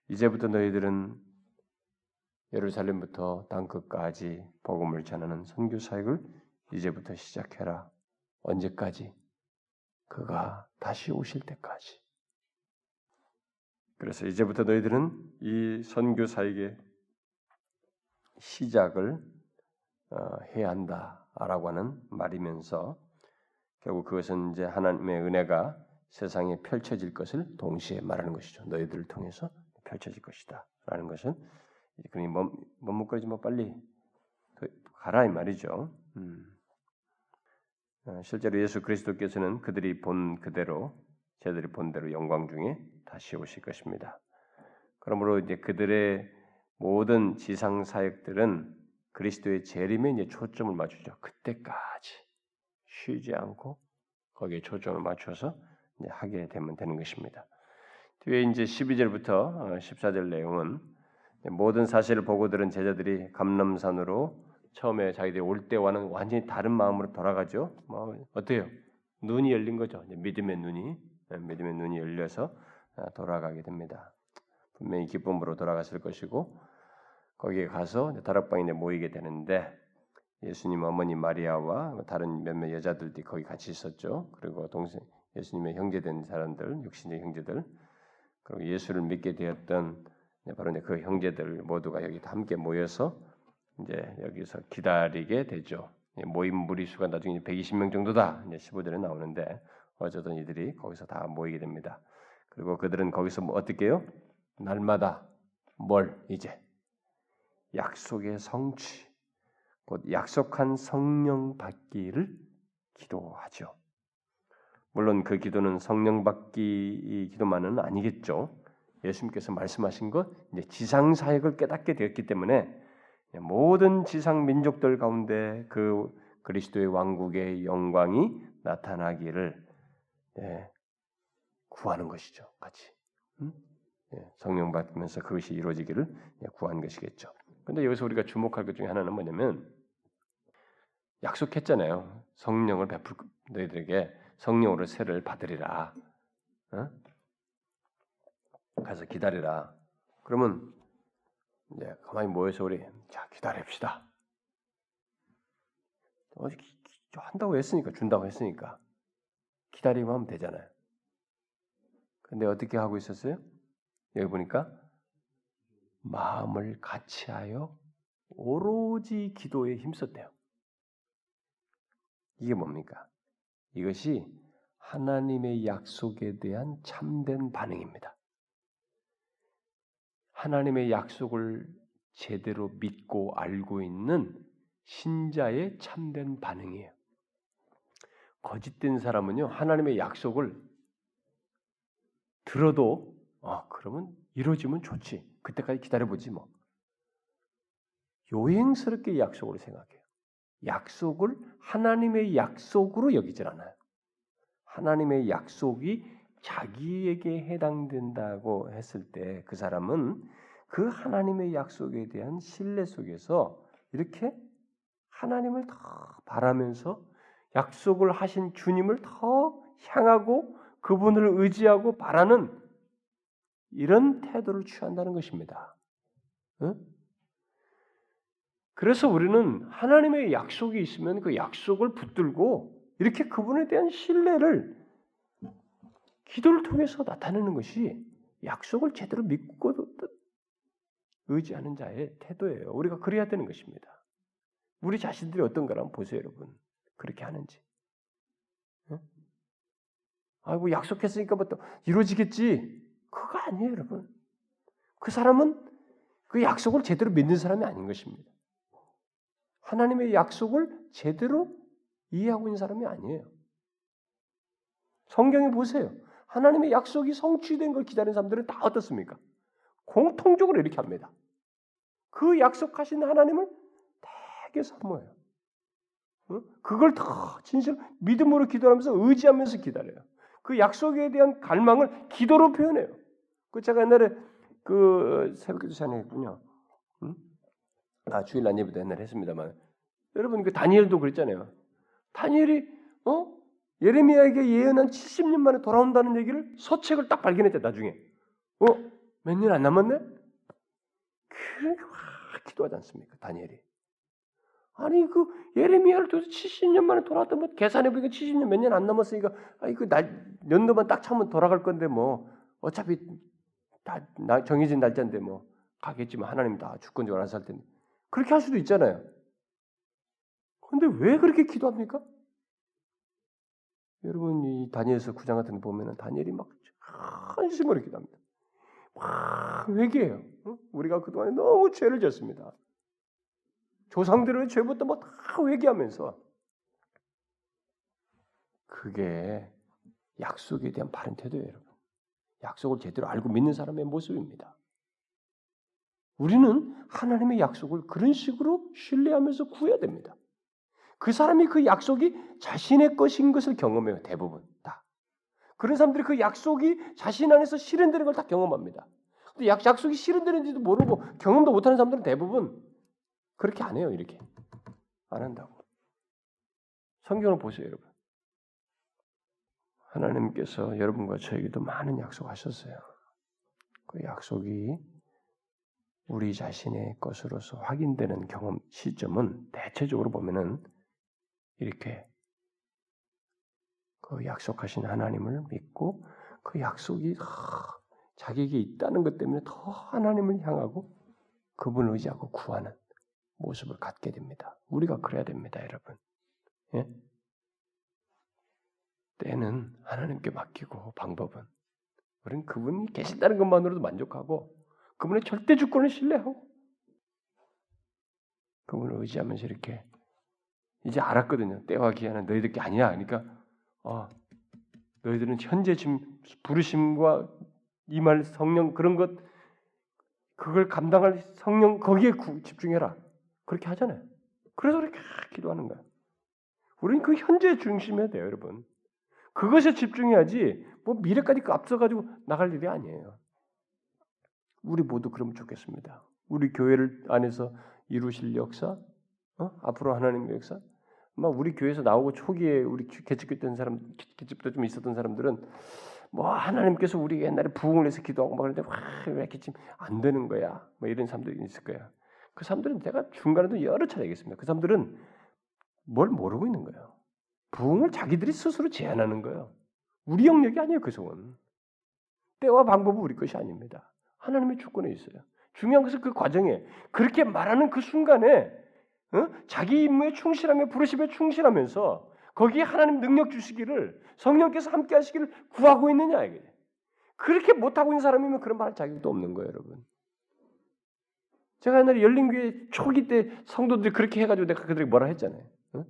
이제부터 너희들은 예루살렘부터 땅 끝까지 복음을 전하는 선교 사역을 이제부터 시작해라. 언제까지? 그가 다시 오실 때까지. 그래서 이제부터 너희들은 이 선교 사역의 시작을 어, 해야 한다라고 하는 말이면서 결국 그것은 이제 하나님의 은혜가 세상에 펼쳐질 것을 동시에 말하는 것이죠. 너희들을 통해서 펼쳐질 것이다라는 것은 그러니 머뭇거리지 뭐 빨리 가라 이 말이죠. 음. 어, 실제로 예수 그리스도께서는 그들이 본 그대로 저들이 본 대로 영광 중에 다시 오실 것입니다. 그러므로 이제 그들의 모든 지상 사역들은 그리스도의 재림에 이제 초점을 맞추죠. 그때까지 쉬지 않고 거기에 초점을 맞춰서 하게 되면 되는 것입니다. 뒤에 이제 12절부터 14절 어, 내용은 모든 사실을 보고 들은 제자들이 감람산으로 처음에 자기들이 올 때와는 완전히 다른 마음으로 돌아가죠. 뭐 어때요? 눈이 열린 거죠. 믿음의 눈이 네, 믿음의 눈이 열려서 어, 돌아가게 됩니다. 분명히 기쁨으로 돌아갔을 것이고 거기에 가서 다락방에 모이게 되는데 예수님 어머니 마리아와 다른 몇몇 여자들이 거기 같이 있었죠. 그리고 동생 예수님의 형제된 사람들, 육신의 형제들, 그리고 예수를 믿게 되었던 네, 바로 그 형제들 모두가 여기 함께 모여서 이제 여기서 기다리게 되죠. 모임 무리수가 나중에 120명 정도다. 이제 15절에 나오는데 어쩌든 이들이 거기서 다 모이게 됩니다. 그리고 그들은 거기서 뭐 어떻게 해요? 날마다 뭘 이제 약속의 성취, 곧 약속한 성령 받기를 기도하죠. 물론 그 기도는 성령 받기 기도만은 아니겠죠. 예수님께서 말씀하신 것 이제 지상 사역을 깨닫게 되었기 때문에 모든 지상 민족들 가운데 그 그리스도의 왕국의 영광이 나타나기를 예, 구하는 것이죠. 같이 음? 예, 성령 받으면서 그것이 이루어지기를 예, 구한 것이겠죠. 근데 여기서 우리가 주목할 것 중에 하나는 뭐냐면 약속했잖아요. 성령을 베풀 너희들에게 성령으로 세를 받으리라. 어? 가서 기다리라. 그러면 이제 가만히 모여서 우리 자 기다립시다. 어디 한다고 했으니까 준다고 했으니까 기다리면 하면 되잖아요. 근데 어떻게 하고 있었어요? 여기 보니까 마음을 같이하여 오로지 기도에 힘썼대요. 이게 뭡니까? 이것이 하나님의 약속에 대한 참된 반응입니다. 하나님의 약속을 제대로 믿고 알고 있는 신자의 참된 반응이에요. 거짓된 사람은요, 하나님의 약속을 들어도, 아, 그러면 이루어지면 좋지. 그때까지 기다려보지 뭐. 요행스럽게 약속을 생각해요. 약속을 하나님의 약속으로 여기질 않아요. 하나님의 약속이 자기에게 해당된다고 했을 때 그 사람은 그 하나님의 약속에 대한 신뢰 속에서 이렇게 하나님을 더 바라면서 약속을 하신 주님을 더 향하고 그분을 의지하고 바라는 이런 태도를 취한다는 것입니다. 응? 그래서 우리는 하나님의 약속이 있으면 그 약속을 붙들고 이렇게 그분에 대한 신뢰를 기도를 통해서 나타내는 것이 약속을 제대로 믿고 의지하는 자의 태도예요. 우리가 그래야 되는 것입니다. 우리 자신들이 어떤가 한번 보세요, 여러분. 그렇게 하는지. 응? 아이고 약속했으니까 뭐 또 이루어지겠지. 그거 아니에요, 여러분. 그 사람은 그 약속을 제대로 믿는 사람이 아닌 것입니다. 하나님의 약속을 제대로 이해하고 있는 사람이 아니에요. 성경에 보세요. 하나님의 약속이 성취된 걸 기다리는 사람들은 다 어떻습니까? 공통적으로 이렇게 합니다. 그 약속하신 하나님을 되게 사모해요. 그걸 더 진실 믿음으로 기도하면서 의지하면서 기다려요. 그 약속에 대한 갈망을 기도로 표현해요. 그 제가 옛날에 그 새벽기도 시간에 했군요. 응? 아 주일 날 예배도 옛날에 했습니다만 여러분 그 다니엘도 그랬잖아요. 다니엘이 어 예레미야에게 예언한 70년 만에 돌아온다는 얘기를 서책을 딱 발견했대 나중에. 어? 몇 년 안 남았네? 그러니까 막 기도하지 않습니까? 다니엘이. 아니 그 예레미야를 도대체 70년 만에 돌아왔다 뭐 계산해 보니까 70년 몇 년 안 남았으니까 아이 그날 연도만 딱 차면 돌아갈 건데 뭐 어차피 다 정해진 날짜인데 뭐 가겠지만 하나님 다 주권적으로 알아서 할 텐데 그렇게 할 수도 있잖아요. 근데 왜 그렇게 기도합니까? 여러분 이 다니엘서 9장 같은 데 보면은 다니엘이 막 한심으로 기도합니다. 막 회개해요. 우리가 그동안에 너무 죄를 졌습니다. 조상들의 죄부터 뭐다 회개하면서 그게 약속에 대한 바른 태도예요, 여러분. 약속을 제대로 알고 믿는 사람의 모습입니다. 우리는 하나님의 약속을 그런 식으로 신뢰하면서 구해야 됩니다. 그 사람이 그 약속이 자신의 것인 것을 경험해요. 대부분 다. 그런 사람들이 그 약속이 자신 안에서 실현되는 걸 다 경험합니다. 근데 약, 약속이 실현되는지도 모르고 경험도 못하는 사람들은 대부분 그렇게 안 해요. 이렇게 안 한다고. 성경을 보세요, 여러분. 하나님께서 여러분과 저에게도 많은 약속하셨어요. 그 약속이 우리 자신의 것으로서 확인되는 경험 시점은 대체적으로 보면은 이렇게 그 약속하신 하나님을 믿고 그 약속이 자기에게 있다는 것 때문에 더 하나님을 향하고 그분을 의지하고 구하는 모습을 갖게 됩니다. 우리가 그래야 됩니다, 여러분. 예? 때는 하나님께 맡기고 방법은 우리는 그분이 계신다는 것만으로도 만족하고 그분의 절대 주권을 신뢰하고 그분을 의지하면서 이렇게 이제 알았거든요. 때와 기한은 너희들 게 아니야. 그러니까 어, 너희들은 현재 지금 부르심과 이 말 성령 그런 것 그걸 감당할 성령 거기에 집중해라. 그렇게 하잖아요. 그래서 그렇게 기도하는 거야. 우리는 그 현재 중심해야 돼요, 여러분. 그것에 집중해야지 뭐 미래까지 앞서가지고 나갈 일이 아니에요. 우리 모두 그러면 좋겠습니다. 우리 교회를 안에서 이루실 역사, 어? 앞으로 하나님의 역사, 막 우리 교회에서 나오고 초기에 우리 개척했던 사람, 개척도 좀 있었던 사람들은 뭐 하나님께서 우리 옛날에 부흥을 해서 기도하고 막 그러는데 와왜 이렇게 지금 안 되는 거야? 뭐 이런 사람들이 있을 거야. 그 사람들은 제가 중간에도 여러 차례 얘기했습니다. 그 사람들은 뭘 모르고 있는 거예요. 부흥을 자기들이 스스로 제안하는 거예요. 우리 영역이 아니에요, 그 소원. 때와 방법은 우리 것이 아닙니다. 하나님의 주권에 있어요. 중요한 것은 그 과정에 그렇게 말하는 그 순간에 어? 자기 임무에 충실하며 부르심에 충실하면서 거기에 하나님 능력 주시기를 성령께서 함께 하시기를 구하고 있느냐 이게. 그렇게 못하고 있는 사람이면 그런 말 할 자격도 없는 거예요, 여러분. 제가 옛날에 열린교회 초기 때 성도들이 그렇게 해가지고 내가 그들에게 뭐라 했잖아요. 어?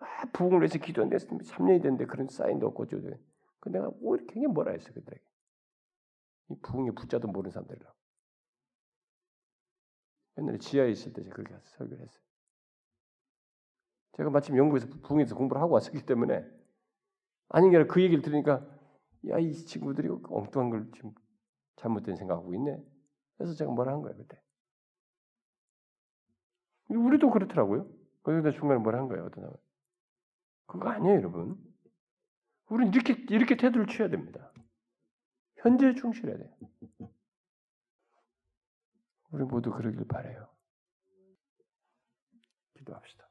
아, 부흥을 위해서 기도했는데 3년이 됐는데 그런 사인도 없고. 그 내가 오히려 굉장히 뭐라 했어 그들에게. 이 부흥의 부자도 모르는 사람들이라고. 옛날에 지하에 있을 때 제가 그렇게 설교를 했어요. 제가 마침 영국에서 부흥에서 공부를 하고 왔었기 때문에 아닌 게 아니라 그 얘기를 들으니까 야 이 친구들이 엉뚱한 걸 지금 잘못된 생각하고 있네. 그래서 제가 뭐라 한 거예요 그때. 우리도 그렇더라고요. 그래서 중간에 뭐라 한 거예요 어떤 사람. 그거 아니에요 여러분. 우리는 이렇게 이렇게 태도를 취해야 됩니다. 현재에 충실해야 돼요. 우리 모두 그러길 바래요. 기도합시다.